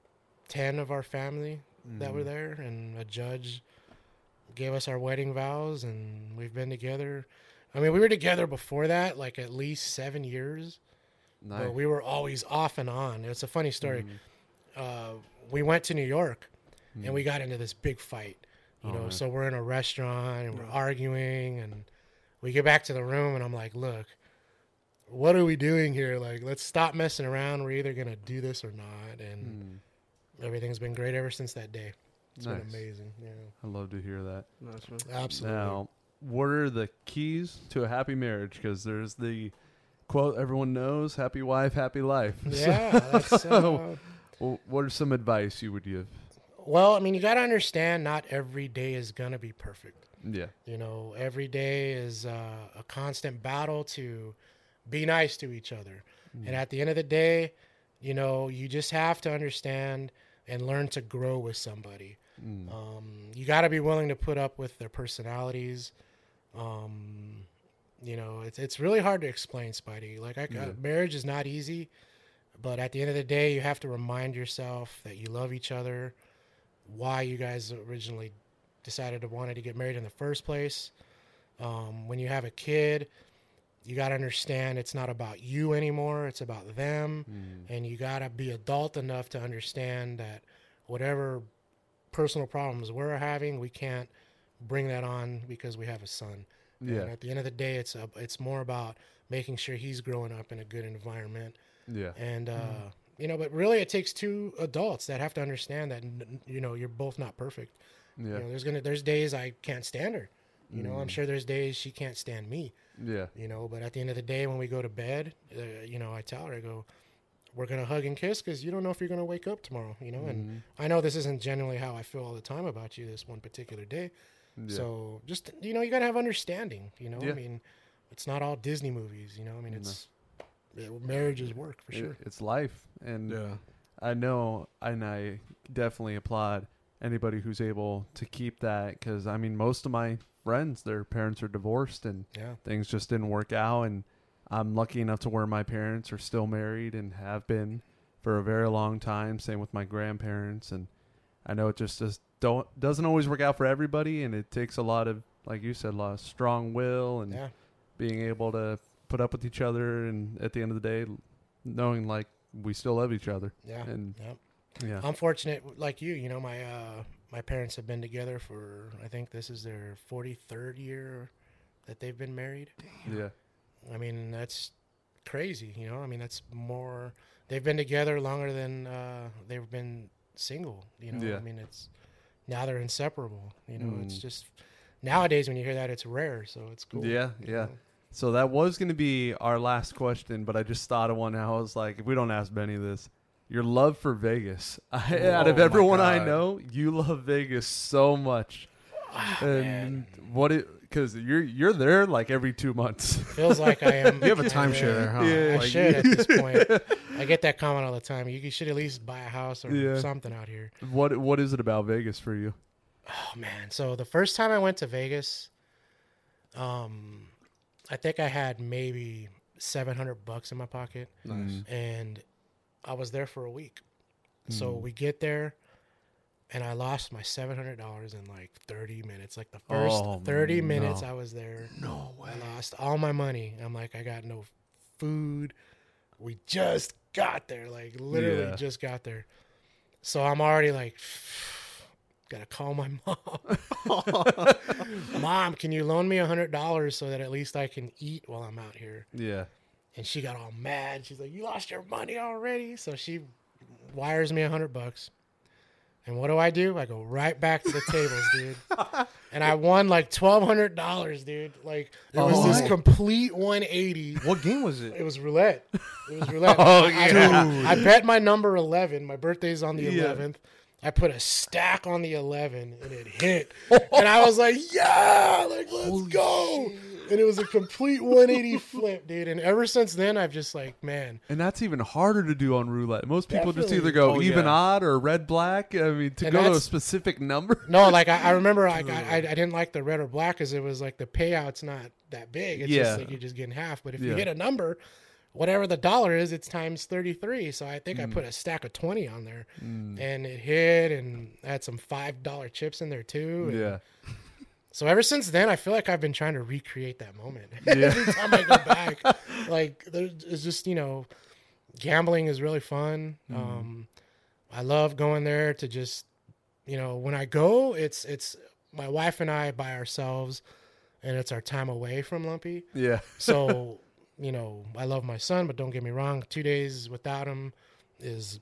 10 of our family that Mm. were there and a judge gave us our wedding vows and we've been together. I mean, we were together before that like at least 7 years, Nice. but we were always off and on. It's a funny story. Mm. Uh, we went to New York Mm. and we got into this big fight. You Oh, know, man. so we're in a restaurant and we're arguing, and we get back to the room, and I'm like, "Look, what are we doing here? Like, let's stop messing around. We're either gonna do this or not." And Mm. everything's been great ever since that day. It's Nice. been amazing. Yeah, I love to hear that. Nice, man. absolutely. Now, what are the keys to a happy marriage? Because there's the quote everyone knows: "Happy wife, happy life." Yeah. That's, uh, Well, what are some advice you would give? well, I mean, you got to understand, not every day is gonna be perfect. Yeah. You know, every day is uh, a constant battle to be nice to each other. And at the end of the day, you know, you just have to understand and learn to grow with somebody. Mm. Um, you got to be willing to put up with their personalities. Um, you know, it's it's really hard to explain, Spidey. Like, I, Yeah. marriage is not easy, but at the end of the day, you have to remind yourself that you love each other, why you guys originally decided to wanted to get married in the first place. Um, when you have a kid, you got to understand it's not about you anymore; it's about them Mm. and you got to be adult enough to understand that whatever personal problems we're having, we can't bring that on because we have a son. And Yeah. at the end of the day, it's a, it's more about making sure he's growing up in a good environment, Yeah. and uh, you know, but really, it takes two adults that have to understand that you know you're both not perfect, Yeah. You know, there's gonna there's days I can't stand her. You know, I'm Mm. sure there's days she can't stand me. Yeah. You know, but at the end of the day, when we go to bed, uh, you know, I tell her, I go, we're gonna hug and kiss because you don't know if you're gonna wake up tomorrow. You know, and Mhm. I know this isn't generally how I feel all the time about you this one particular day. Yeah. So just you know, you gotta have understanding. You know, Yeah. I mean, it's not all Disney movies. You know, I mean, No. it's yeah, marriage is work for It- sure. it's life, and Yeah. I know, and I definitely applaud anybody who's able to keep that because I mean, most of my friends, their parents are divorced and Yeah, things just didn't work out, and I'm lucky enough to where my parents are still married and have been for a very long time. Same with my grandparents, and I know it just just don't doesn't always work out for everybody, and it takes a lot of, like you said, a lot of strong will and yeah, being able to put up with each other, and at the end of the day, knowing like we still love each other, yeah. and Yep. yeah, I'm fortunate, like you. You know, my uh, my parents have been together for I think this is their 43rd year that they've been married. yeah, I mean, that's crazy. You know, I mean, that's more. They've been together longer than uh, they've been single. You know, Yeah. I mean, it's now they're inseparable. You know, it's Mm. just nowadays when you hear that, it's rare. So it's cool. yeah, yeah. know? So that was going to be our last question, but I just thought of one. Now I was like, if we don't ask Benny this, your love for Vegas. I, out of Oh everyone I know, you love Vegas so much. Ah, and man. what it because you're you're there like every two months. Feels like I am. You have a timeshare there, huh? Yeah. I Like, should at this point. I get that comment all the time. You should at least buy a house or Yeah. something out here. what what is it about Vegas for you? Oh man! So the first time I went to Vegas, um, I think I had maybe seven hundred bucks in my pocket, Nice. and I was there for a week. So Mm. we get there, and I lost my seven hundred dollars in like thirty minutes. Like the first Oh, thirty minutes. I was there, No way. I lost all my money. I'm like, I got no food. We just got there, like literally Yeah. just got there. So I'm already like, gotta call my mom. mom, can you loan me a hundred dollars so that at least I can eat while I'm out here? Yeah, And she got all mad. She's like, you lost your money already. So she wires me a hundred bucks. And what do I do? I go right back to the tables, dude. And I won like twelve hundred dollars, dude. Like it was Oh. this complete one eighty. What game was it? It was roulette. It was roulette. Oh, I- yeah. I, I bet my number eleven. My birthday's on the Yeah. eleventh. I put a stack on the eleven and it hit. and I was like, yeah, like let's go. And it was a complete 180 flip, dude. And ever since then, I've just like, man, and that's even harder to do on roulette. Most people just either go Oh, even yeah. odd or red black. I mean, to And go to a specific number. no, like I, I remember, like I, I, I didn't like the red or black because it was like the payout's not that big. It's Yeah. just like you're just getting half. But if you Yeah. hit a number, whatever the dollar is, it's times 33. So I think I Mm. put a stack of 20 on there, Mm, and it hit, and I had some five dollar chips in there too. and yeah, So ever since then, I feel like I've been trying to recreate that moment. Yeah. Every time I go back, like it's just you know, gambling is really fun. Mhm. Um, I love going there to just, you know, when I go, it's it's my wife and I by ourselves, and it's our time away from Lumpy. yeah. So, you know, I love my son, but don't get me wrong, two days without him is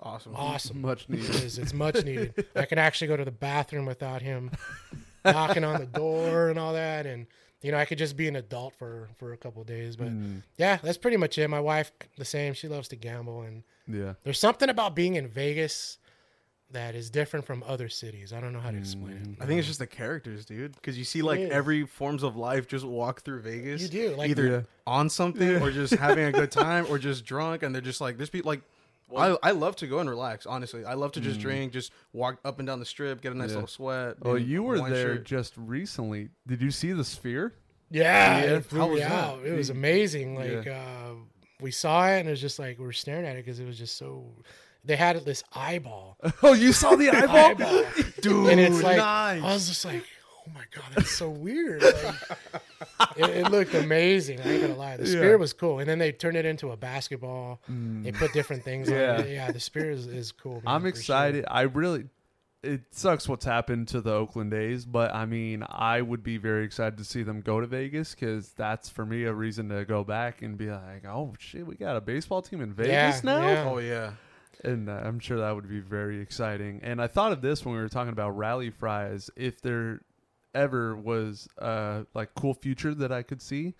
Awesome. awesome. Much needed. is. It's much needed. I can actually go to the bathroom without him knocking on the door and all that, and you know, I could just be an adult for for a couple days. But Mm, yeah, that's pretty much it. My wife, the same. She loves to gamble, and yeah. there's something about being in Vegas that is different from other cities. I don't know how to explain it. I think it's just the characters, dude. Because you see like every forms of life just walk through Vegas. you do like either Yeah. on something Yeah. or just having a good time or just drunk and they're just like there's people like I, I love to go and relax honestly i love to just Mm. drink just walk up and down the strip get a nice Yeah. little sweat Oh, you were there shirt. just recently. Did you see the sphere? Yeah, Yeah, it flew how me was that? It was amazing. Like Yeah. uh, we saw it, and it was just like we were staring at it because it was just so. They had this eyeball, Oh, you saw the eyeball? eyeball, dude and it's like nice. I was just like, oh my god, that's so weird. Like, it, it looked amazing. I ain't gonna lie, the Yeah. sphere was cool, and then they turned it into a basketball. They put different things Yeah. on it. Yeah, the sphere is, is cool. man, I'm for sure. excited. I really. It sucks what's happened to the Oakland A's, but I mean, I would be very excited to see them go to Vegas because that's for me a reason to go back and be like, oh shit, we got a baseball team in Vegas Yeah, now. yeah. oh yeah and uh, I'm sure that would be very exciting. And I thought of this when we were talking about rally fries. If there ever was a like cool future that I could see,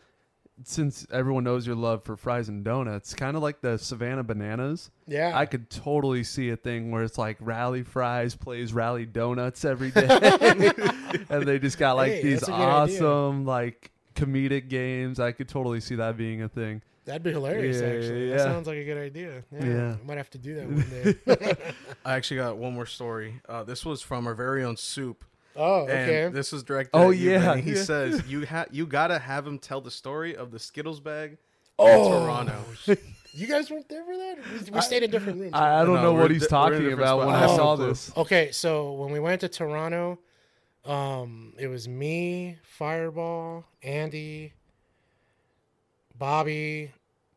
since everyone knows your love for fries and donuts, kind of like the Savannah Bananas. Yeah. I could totally see a thing where it's like Rally Fries plays Rally Donuts every day, and they just got like Hey, these that's idea. awesome like comedic games. I could totally see that being a thing. That'd be hilarious, Yeah, actually. yeah. That sounds like a good idea. Yeah. Yeah. I might have to do that one day. I actually got one more story. Uh, this was from our very own Soup. Oh, okay. And this was directed Oh, at you, yeah, He yeah. says you ha- you gotta have him tell the story of the Skittles bag oh, in Toronto. You guys weren't there for that? We, we stayed in different rooms. I, I don't No, know what he's di- talking different about when I saw Oh, this. Okay, so when we went to Toronto, um, it was me, Fireball, Andy, Bobby,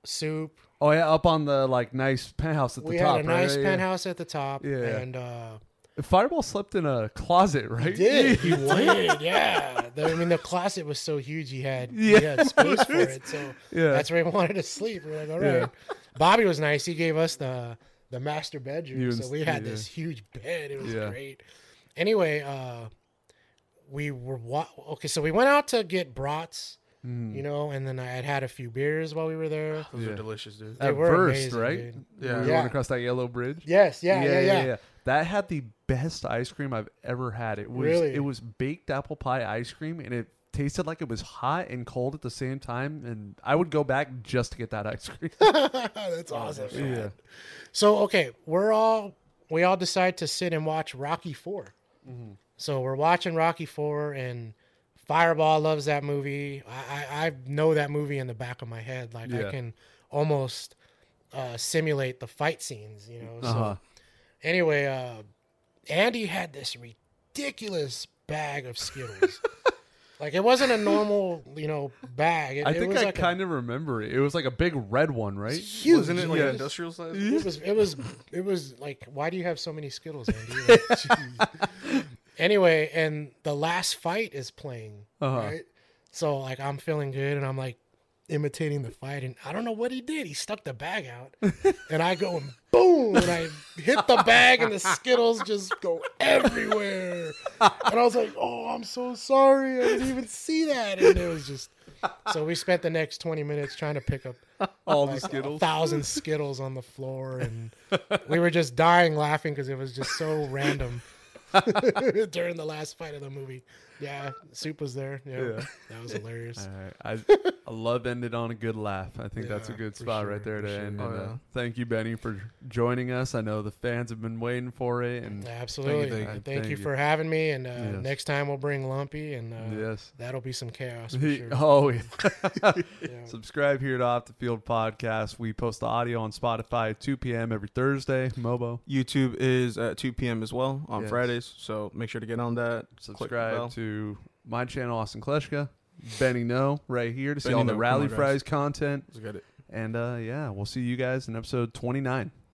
Soup. Oh yeah, up on the like nice penthouse at the We top. had a nice right? Yeah, penthouse at the top, Yeah. and uh, yeah. Fireball slept in a closet, right? did he did yeah. The- I mean, the closet was so huge, he had Yeah. he had space for it, so Yeah. that's where he wanted to sleep. We're like, all right. Yeah. Bobby was nice. He gave us the the master bedroom, and- so we had yeah. this huge bed. It was Yeah. great. Anyway, uh, we were wa- okay. So we went out to get brats, Mm. you know, and then I had had a few beers while we were there. Those Yeah. are delicious, dude. They At were first, amazing, right? dude. Yeah. We Yeah. went across that yellow bridge. Yes, yeah, yeah, yeah. That had the best ice cream I've ever had. It was Really? it was baked apple pie ice cream, and it tasted like it was hot and cold at the same time. And I would go back just to get that ice cream. That's awesome. yeah. man. So okay, we're all we all decide to sit and watch Rocky 4 Mm-hmm. So we're watching Rocky Four, and Fireball loves that movie. I, I I know that movie in the back of my head. Like Yeah. I can almost uh, simulate the fight scenes. You know. So Uh-huh. anyway, uh, Andy had this ridiculous bag of Skittles. like it wasn't a normal, you know, bag. It, I it think was I like a- kind of remember it. It was like a big red one, right? huge. Wasn't it like Yeah. an industrial size? It was it was it was like why do you have so many Skittles, Andy? Like, jeez. Anyway, and the last fight is playing, Uh-huh. right? So like I'm feeling good and I'm like imitating the fight and I don't know what he did. He stuck the bag out and I go and boom and I hit the bag and the Skittles just go everywhere. And I was like, "Oh, I'm so sorry. I didn't even see that." And it was just so we spent the next 20 minutes trying to pick up All the Skittles. a thousand Skittles on the floor, and we were just dying laughing because it was just so random during the last fight of the movie. Yeah, Soup was there. Yeah, Yeah. that was hilarious. All right. I, I love ended on a good laugh. I think that's a good spot sure, right there to sure. end. Oh, and, uh, thank you, Benny, for joining us. I know the fans have been waiting for it, and Absolutely. thank Thank you. you, Thank you. for having me, and uh, Yes. next time we'll bring Lumpy, and uh, yes. that'll be some chaos for He- sure. Oh, yeah. Yeah. subscribe here to Off the Field Podcast. We post the audio on Spotify at 2 p.m. every Thursday. Mobo, YouTube is at 2 p.m. as well on Yes. Fridays, so make sure to get on that. Subscribe bell. To my channel, Austin Kleshka. Benny No, right here to see Benny all the No, come Rally on, guys. Fries content. Let's get it. And uh, yeah, we'll see you guys in episode 29.